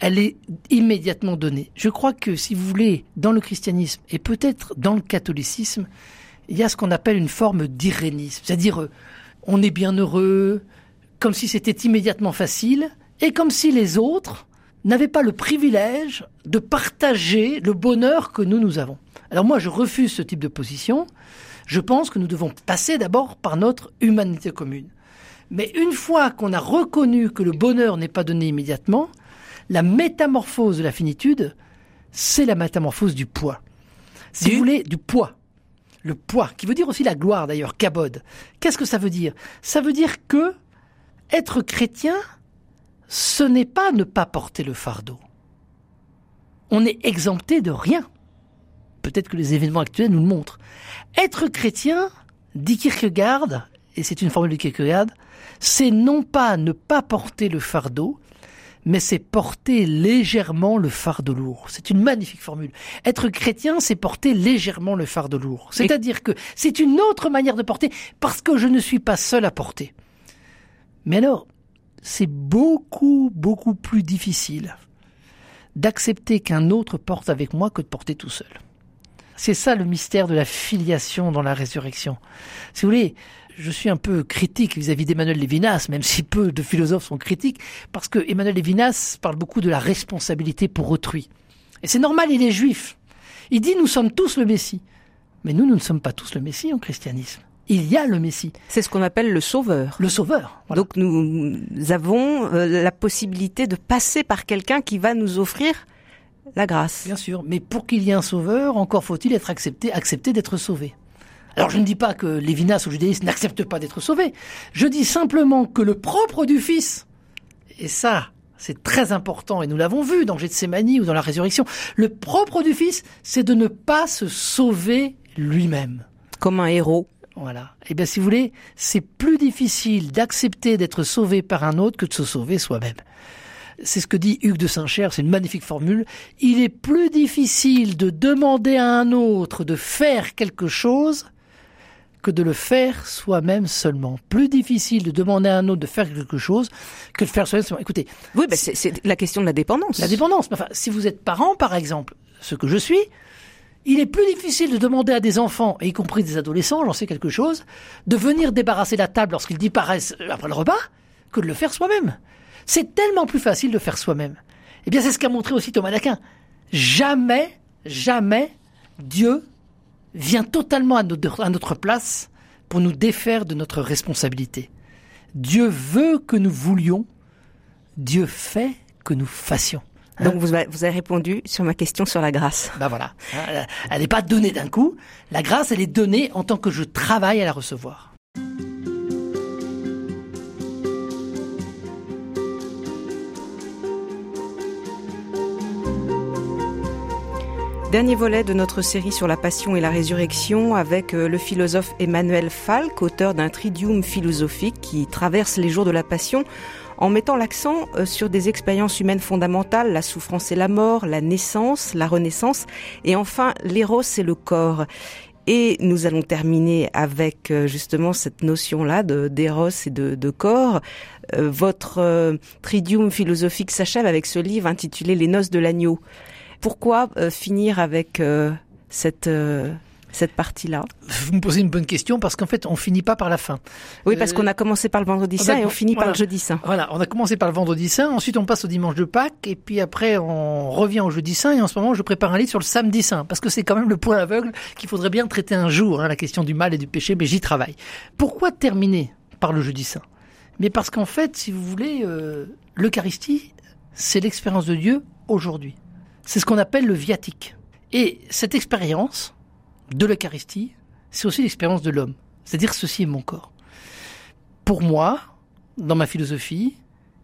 elle est immédiatement donnée. Je crois que si vous voulez, dans le christianisme et peut-être dans le catholicisme, il y a ce qu'on appelle une forme d'irénisme, c'est-à-dire euh, on est bien heureux, comme si c'était immédiatement facile, et comme si les autres n'avaient pas le privilège de partager le bonheur que nous, nous avons. Alors moi, je refuse ce type de position. Je pense que nous devons passer d'abord par notre humanité commune. Mais une fois qu'on a reconnu que le bonheur n'est pas donné immédiatement, la métamorphose de la finitude, c'est la métamorphose du poids. Si vous voulez, du poids. Le poids, qui veut dire aussi la gloire d'ailleurs, kabod. Qu'est-ce que ça veut dire? Ça veut dire que être chrétien, ce n'est pas ne pas porter le fardeau. On est exempté de rien. Peut-être que les événements actuels nous le montrent. Être chrétien, dit Kierkegaard, et c'est une formule de Kierkegaard, c'est non pas ne pas porter le fardeau, mais c'est porter légèrement le fardeau lourd. C'est une magnifique formule. Être chrétien, c'est porter légèrement le fardeau lourd. C'est-à-dire que c'est une autre manière de porter parce que je ne suis pas seul à porter. Mais alors, c'est beaucoup, beaucoup plus difficile d'accepter qu'un autre porte avec moi que de porter tout seul. C'est ça le mystère de la filiation dans la résurrection. Si vous voulez, je suis un peu critique vis-à-vis d'Emmanuel Lévinas, même si peu de philosophes sont critiques, parce que Emmanuel Lévinas parle beaucoup de la responsabilité pour autrui. Et c'est normal, il est juif. Il dit nous sommes tous le Messie. Mais nous, nous ne sommes pas tous le Messie en christianisme. Il y a le Messie. C'est ce qu'on appelle le Sauveur. Le Sauveur. Voilà. Donc nous avons euh, la possibilité de passer par quelqu'un qui va nous offrir la grâce. Bien sûr, mais pour qu'il y ait un Sauveur, encore faut-il être accepté, accepté d'être sauvé. Alors je ne dis pas que Lévinas ou judaïsme n'acceptent pas d'être sauvés. Je dis simplement que le propre du Fils, et ça, c'est très important, et nous l'avons vu dans Gethsemane ou dans la résurrection, le propre du Fils, c'est de ne pas se sauver lui-même. Comme un héros. Voilà. Eh bien, si vous voulez, c'est plus difficile d'accepter d'être sauvé par un autre que de se sauver soi-même. C'est ce que dit Hugues de Saint-Cher, c'est une magnifique formule. Il est plus difficile de demander à un autre de faire quelque chose que de le faire soi-même seulement. Plus difficile de demander à un autre de faire quelque chose que de faire soi-même seulement. Écoutez. Oui, ben c'est la question de la dépendance. La dépendance. Enfin, si vous êtes parent, par exemple, ce que je suis, il est plus difficile de demander à des enfants, y compris des adolescents, j'en sais quelque chose, de venir débarrasser la table lorsqu'ils disparaissent après le repas, que de le faire soi-même. C'est tellement plus facile de faire soi-même. Eh bien, c'est ce qu'a montré aussi Thomas d'Aquin. Jamais, jamais Dieu vient totalement à notre, à notre place pour nous défaire de notre responsabilité. Dieu veut que nous voulions, Dieu fait que nous fassions. Hein Donc vous, vous avez répondu sur ma question sur la grâce. Ben voilà, hein, elle n'est pas donnée d'un coup. La grâce, elle est donnée en tant que je travaille à la recevoir. Dernier volet de notre série sur la passion et la résurrection avec euh, le philosophe Emmanuel Falk, auteur d'un tridium philosophique qui traverse les jours de la passion en mettant l'accent euh, sur des expériences humaines fondamentales, la souffrance et la mort, la naissance, la renaissance et enfin l'éros et le corps. Et nous allons terminer avec euh, justement cette notion-là d'éros et de corps. Votre tridium philosophique s'achève avec ce livre intitulé Les noces de l'agneau. Pourquoi euh, finir avec euh, cette euh, cette partie-là? Vous me posez une bonne question parce qu'en fait, on finit pas par la fin. Oui, parce qu'on a commencé par le vendredi saint et on finit voilà, par le jeudi saint. Voilà, on a commencé par le vendredi saint, ensuite on passe au dimanche de Pâques et puis après on revient au jeudi saint et en ce moment je prépare un livre sur le samedi saint parce que c'est quand même le point aveugle qu'il faudrait bien traiter un jour, hein, la question du mal et du péché, mais j'y travaille. Pourquoi terminer par le jeudi saint? Mais parce qu'en fait, si vous voulez, euh, l'Eucharistie, c'est l'expérience de Dieu aujourd'hui. C'est ce qu'on appelle le viatique. Et cette expérience, de l'Eucharistie, c'est aussi l'expérience de l'homme. C'est-à-dire ceci est mon corps. Pour moi, dans ma philosophie,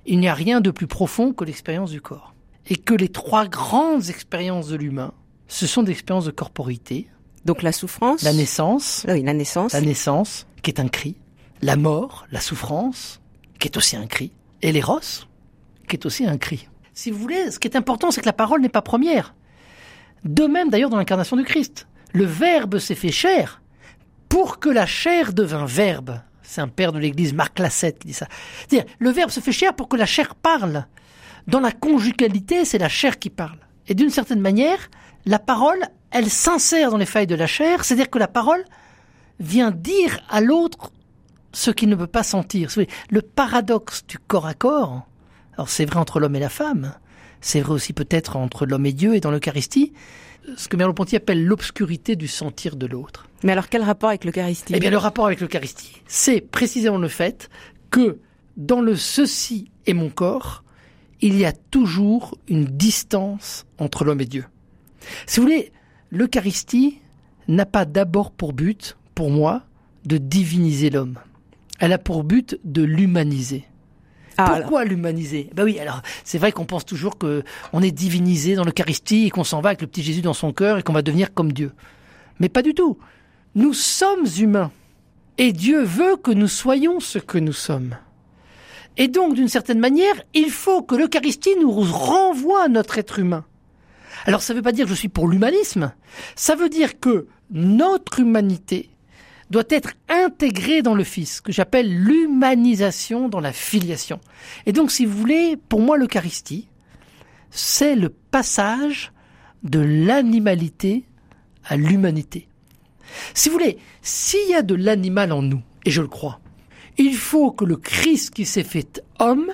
il n'y a rien de plus profond que l'expérience du corps. Et que les trois grandes expériences de l'humain, ce sont des expériences de corporité. Donc la souffrance. La naissance. Oui, la naissance. La naissance, qui est un cri. La mort, la souffrance, qui est aussi un cri. Et l'éros, qui est aussi un cri. Si vous voulez, ce qui est important, c'est que la parole n'est pas première. De même d'ailleurs dans l'incarnation du Christ. Le Verbe s'est fait chair pour que la chair devint Verbe. C'est un père de l'Église, Marc Lassette, qui dit ça. C'est-à-dire, le Verbe se fait chair pour que la chair parle. Dans la conjugalité, c'est la chair qui parle. Et d'une certaine manière, la parole, elle s'insère dans les failles de la chair, c'est-à-dire que la parole vient dire à l'autre ce qu'il ne peut pas sentir. Le paradoxe du corps à corps, alors c'est vrai entre l'homme et la femme, c'est vrai aussi peut-être entre l'homme et Dieu et dans l'Eucharistie, ce que Merleau-Ponty appelle l'obscurité du sentir de l'autre. Mais alors quel rapport avec l'Eucharistie? Eh bien le rapport avec l'Eucharistie, c'est précisément le fait que dans le ceci est mon corps, il y a toujours une distance entre l'homme et Dieu. Si vous voulez, l'Eucharistie n'a pas d'abord pour but, pour moi, de diviniser l'homme. Elle a pour but de l'humaniser. Ah, Pourquoi l'humaniser? Ben oui, alors c'est vrai qu'on pense toujours que on est divinisé dans l'Eucharistie et qu'on s'en va avec le petit Jésus dans son cœur et qu'on va devenir comme Dieu. Mais pas du tout. Nous sommes humains et Dieu veut que nous soyons ce que nous sommes. Et donc, d'une certaine manière, il faut que l'Eucharistie nous renvoie à notre être humain. Alors, ça ne veut pas dire que je suis pour l'humanisme. Ça veut dire que notre humanité doit être intégrée dans le Fils, que j'appelle l'humanisation dans la filiation. Et donc, si vous voulez, pour moi, l'Eucharistie, c'est le passage de l'animalité à l'humanité. Si vous voulez, s'il y a de l'animal en nous, et je le crois, il faut que le Christ qui s'est fait homme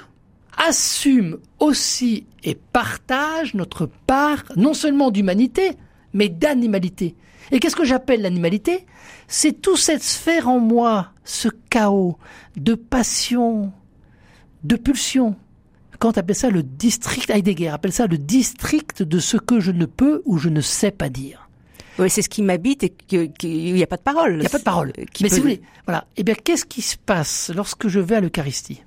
assume aussi et partage notre part non seulement d'humanité, mais d'animalité. Et qu'est-ce que j'appelle l'animalité? C'est toute cette sphère en moi, ce chaos de passion, de pulsion. Quand appelle ça le district, Heidegger appelle ça le district de ce que je ne peux ou je ne sais pas dire. Oui, c'est ce qui m'habite et qu'il n'y a pas de parole. Il n'y a pas de parole. Mais si vous voulez, voilà. Eh bien, qu'est-ce qui se passe lorsque je vais à l'Eucharistie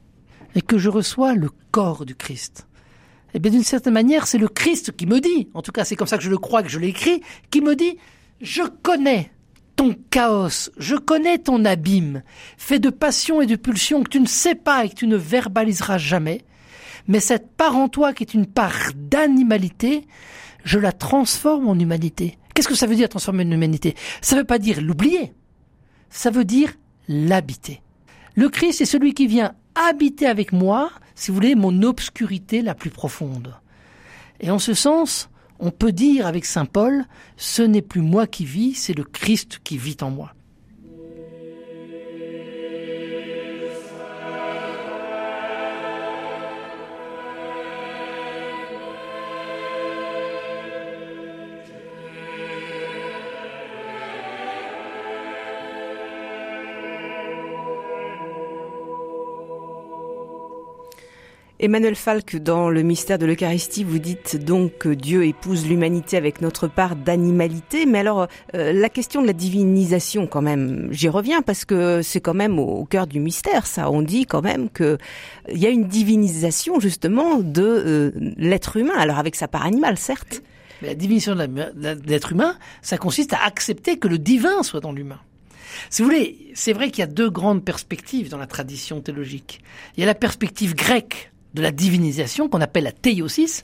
et que je reçois le corps du Christ? Eh bien, d'une certaine manière, c'est le Christ qui me dit, en tout cas, c'est comme ça que je le crois, que je l'écris, qui me dit, je connais ton chaos, je connais ton abîme, fait de passion et de pulsion que tu ne sais pas et que tu ne verbaliseras jamais, mais cette part en toi qui est une part d'animalité, je la transforme en humanité. Qu'est-ce que ça veut dire transformer en humanité? Ça ne veut pas dire l'oublier, ça veut dire l'habiter. Le Christ est celui qui vient habiter avec moi, si vous voulez, mon obscurité la plus profonde. Et en ce sens, on peut dire avec Saint Paul, ce n'est plus moi qui vis, c'est le Christ qui vit en moi. Emmanuel Falk, dans le mystère de l'Eucharistie, vous dites donc que Dieu épouse l'humanité avec notre part d'animalité. Mais alors, euh, la question de la divinisation, quand même, j'y reviens parce que c'est quand même au, cœur du mystère, ça. On dit quand même que il y a une divinisation justement de euh, l'être humain. Alors avec sa part animale, certes. Mais la divinisation de l'être humain, ça consiste à accepter que le divin soit dans l'humain. Si vous voulez, c'est vrai qu'il y a deux grandes perspectives dans la tradition théologique. Il y a la perspective grecque de la divinisation qu'on appelle la théosis.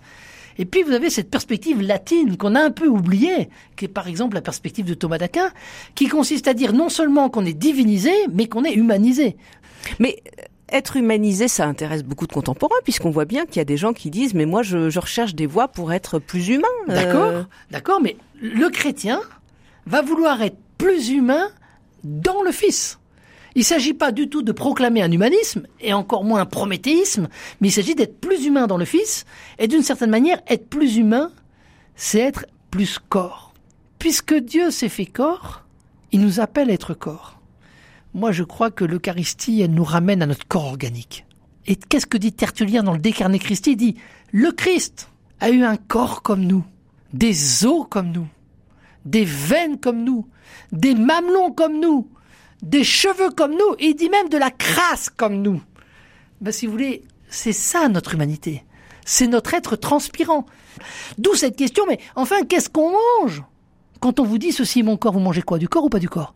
Et puis vous avez cette perspective latine qu'on a un peu oubliée, qui est par exemple la perspective de Thomas d'Aquin, qui consiste à dire non seulement qu'on est divinisé, mais qu'on est humanisé. Mais euh, être humanisé, ça intéresse beaucoup de contemporains, puisqu'on voit bien qu'il y a des gens qui disent mais moi je, recherche des voies pour être plus humain. Euh. D'accord, d'accord, mais le chrétien va vouloir être plus humain dans le Fils. Il ne s'agit pas du tout de proclamer un humanisme, et encore moins un prométhéisme, mais il s'agit d'être plus humain dans le Fils, et d'une certaine manière, être plus humain, c'est être plus corps. Puisque Dieu s'est fait corps, il nous appelle à être corps. Moi, je crois que l'Eucharistie, elle nous ramène à notre corps organique. Et qu'est-ce que dit Tertullien dans le Décarné Christi? Il dit, le Christ a eu un corps comme nous, des os comme nous, des veines comme nous, des mamelons comme nous, des cheveux comme nous, et il dit même de la crasse comme nous. Ben, si vous voulez, c'est ça notre humanité. C'est notre être transpirant. D'où cette question, mais enfin, qu'est-ce qu'on mange Quand on vous dit ceci est mon corps, vous mangez quoi? Du corps ou pas du corps?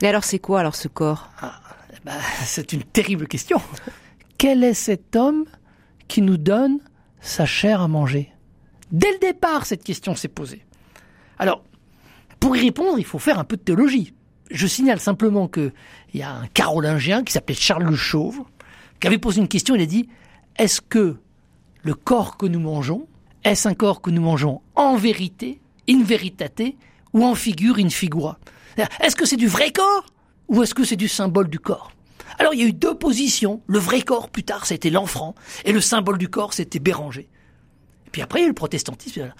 Et alors c'est quoi alors ce corps? Ah, ben, C'est une terrible question. Quel est cet homme qui nous donne sa chair à manger? Dès le départ, cette question s'est posée. Alors, pour y répondre, il faut faire un peu de théologie. Je signale simplement qu'il y a un carolingien qui s'appelait Charles le Chauve, qui avait posé une question, il a dit, est-ce que le corps que nous mangeons, est-ce un corps que nous mangeons en vérité, in veritate, ou en figure, in figura? Est-ce que c'est du vrai corps, ou est-ce que c'est du symbole du corps? Alors il y a eu deux positions. Le vrai corps, plus tard, c'était l'enfant, et le symbole du corps, c'était Béranger. Et puis après, il y a eu le protestantisme.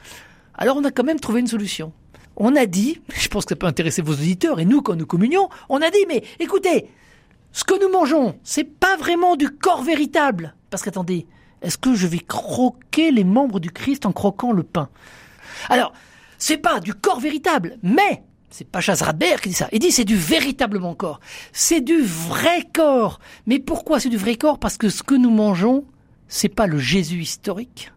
Alors on a quand même trouvé une solution on a dit, je pense que ça peut intéresser vos auditeurs, et nous, quand nous communions, on a dit, mais écoutez, ce que nous mangeons, c'est pas vraiment du corps véritable. Parce qu'attendez, est-ce que je vais croquer les membres du Christ en croquant le pain? Alors, c'est pas du corps véritable, mais c'est pas Radbert qui dit ça. Il dit c'est du véritablement corps. C'est du vrai corps. Mais pourquoi c'est du vrai corps? Parce que ce que nous mangeons, c'est pas le Jésus historique,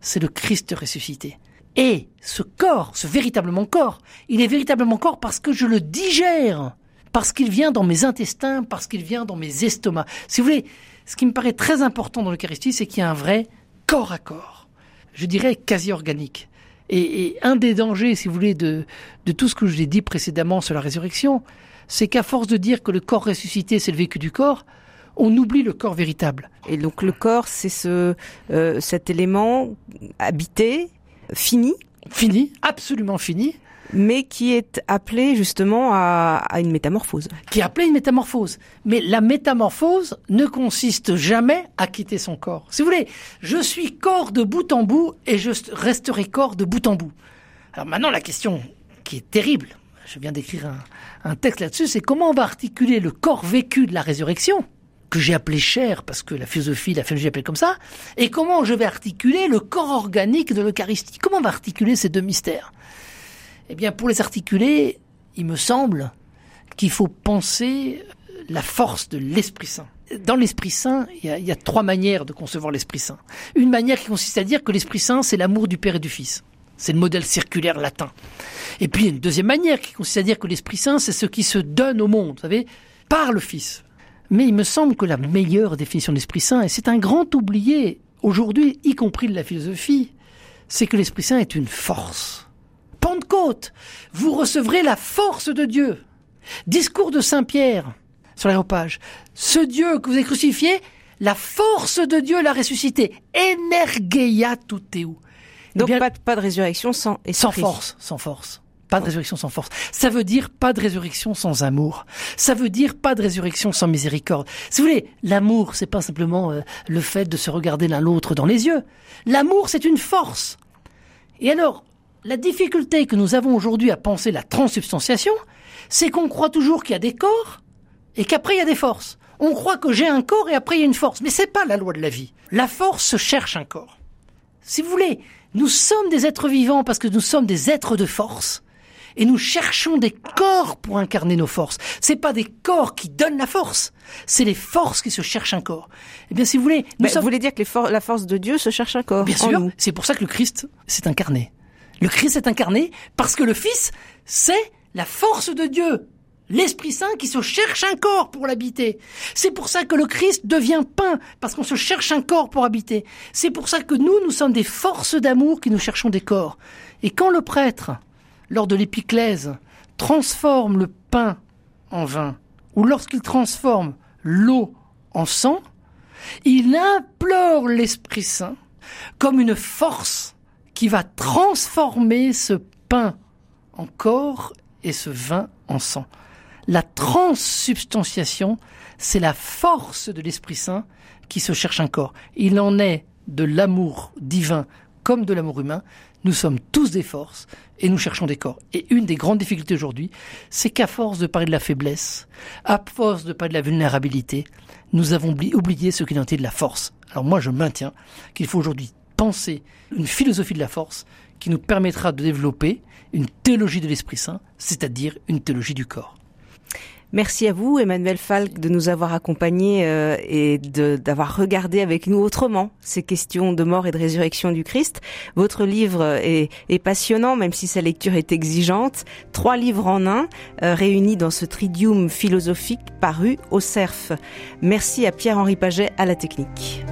c'est le Christ ressuscité. Et ce corps, ce véritablement corps, il est véritablement corps parce que je le digère, parce qu'il vient dans mes intestins, parce qu'il vient dans mes estomacs. Si vous voulez, ce qui me paraît très important dans l'Eucharistie, c'est qu'il y a un vrai corps à corps. Je dirais quasi organique. Et, un des dangers, si vous voulez, de, de tout ce que je l'ai dit précédemment sur la résurrection, c'est qu'à force de dire que le corps ressuscité, c'est le vécu du corps, on oublie le corps véritable. Et donc le corps, c'est ce, euh, cet élément habité, fini. Fini, absolument fini. Mais qui est appelé justement à, une métamorphose. Qui est appelé une métamorphose. Mais la métamorphose ne consiste jamais à quitter son corps. Si vous voulez, je suis corps de bout en bout et je resterai corps de bout en bout. Alors maintenant, la question qui est terrible, je viens d'écrire un, un texte là-dessus, c'est comment on va articuler le corps vécu de la résurrection que j'ai appelé chair, parce que la philosophie, la philosophie appelle comme ça, et comment je vais articuler le corps organique de l'Eucharistie. Comment on va articuler ces deux mystères? Eh bien, pour les articuler, il me semble qu'il faut penser la force de l'Esprit Saint. Dans l'Esprit Saint, il y, a, il y a trois manières de concevoir l'Esprit Saint. Une manière qui consiste à dire que l'Esprit Saint, c'est l'amour du Père et du Fils. C'est le modèle circulaire latin. Et puis, il y a une deuxième manière qui consiste à dire que l'Esprit Saint, c'est ce qui se donne au monde, vous savez, par le Fils. Mais il me semble que la meilleure définition de l'Esprit Saint, et c'est un grand oublié aujourd'hui, y compris de la philosophie, c'est que l'Esprit Saint est une force. Pentecôte, vous recevrez la force de Dieu. Discours de Saint Pierre sur l'aéropage. Ce Dieu que vous avez crucifié, la force de Dieu l'a ressuscité. Energeia tuteu. Donc pas, pas, de résurrection sans esprit. Sans force, sans force. Pas de résurrection sans force. Ça veut dire pas de résurrection sans amour. Ça veut dire pas de résurrection sans miséricorde. Si vous voulez, l'amour, c'est pas simplement euh, le fait de se regarder l'un l'autre dans les yeux. L'amour, c'est une force. Et alors, la difficulté que nous avons aujourd'hui à penser la transsubstantiation, c'est qu'on croit toujours qu'il y a des corps et qu'après il y a des forces. On croit que j'ai un corps et après il y a une force. Mais c'est pas la loi de la vie. La force cherche un corps. Si vous voulez, nous sommes des êtres vivants parce que nous sommes des êtres de force et nous cherchons des corps pour incarner nos forces. C'est pas des corps qui donnent la force, c'est les forces qui se cherchent un corps. Eh bien, si vous voulez, nous vous voulez dire que la force de Dieu se cherche un corps. Bien sûr, c'est pour ça que le Christ s'est incarné. Le Christ est incarné parce que le Fils, c'est la force de Dieu. L'Esprit Saint qui se cherche un corps pour l'habiter. C'est pour ça que le Christ devient pain, parce qu'on se cherche un corps pour habiter. C'est pour ça que nous, nous sommes des forces d'amour qui nous cherchons des corps. Et quand le prêtre lors de l'épiclèse, transforme le pain en vin, ou lorsqu'il transforme l'eau en sang, il implore l'Esprit Saint comme une force qui va transformer ce pain en corps et ce vin en sang. La transsubstantiation, c'est la force de l'Esprit Saint qui se cherche un corps. Il en est de l'amour divin comme de l'amour humain. Nous sommes tous des forces et nous cherchons des corps. Et une des grandes difficultés aujourd'hui, c'est qu'à force de parler de la faiblesse, à force de parler de la vulnérabilité, nous avons oublié ce qu'il en était de la force. Alors moi, je maintiens qu'il faut aujourd'hui penser une philosophie de la force qui nous permettra de développer une théologie de l'Esprit Saint, c'est-à-dire une théologie du corps. Merci à vous, Emmanuel Falk, de nous avoir accompagnés euh, et d'avoir regardé avec nous autrement ces questions de mort et de résurrection du Christ. Votre livre est, est passionnant, même si sa lecture est exigeante. Trois livres en un, euh, réunis dans ce tridium philosophique paru au CERF. Merci à Pierre-Henri Paget à la technique.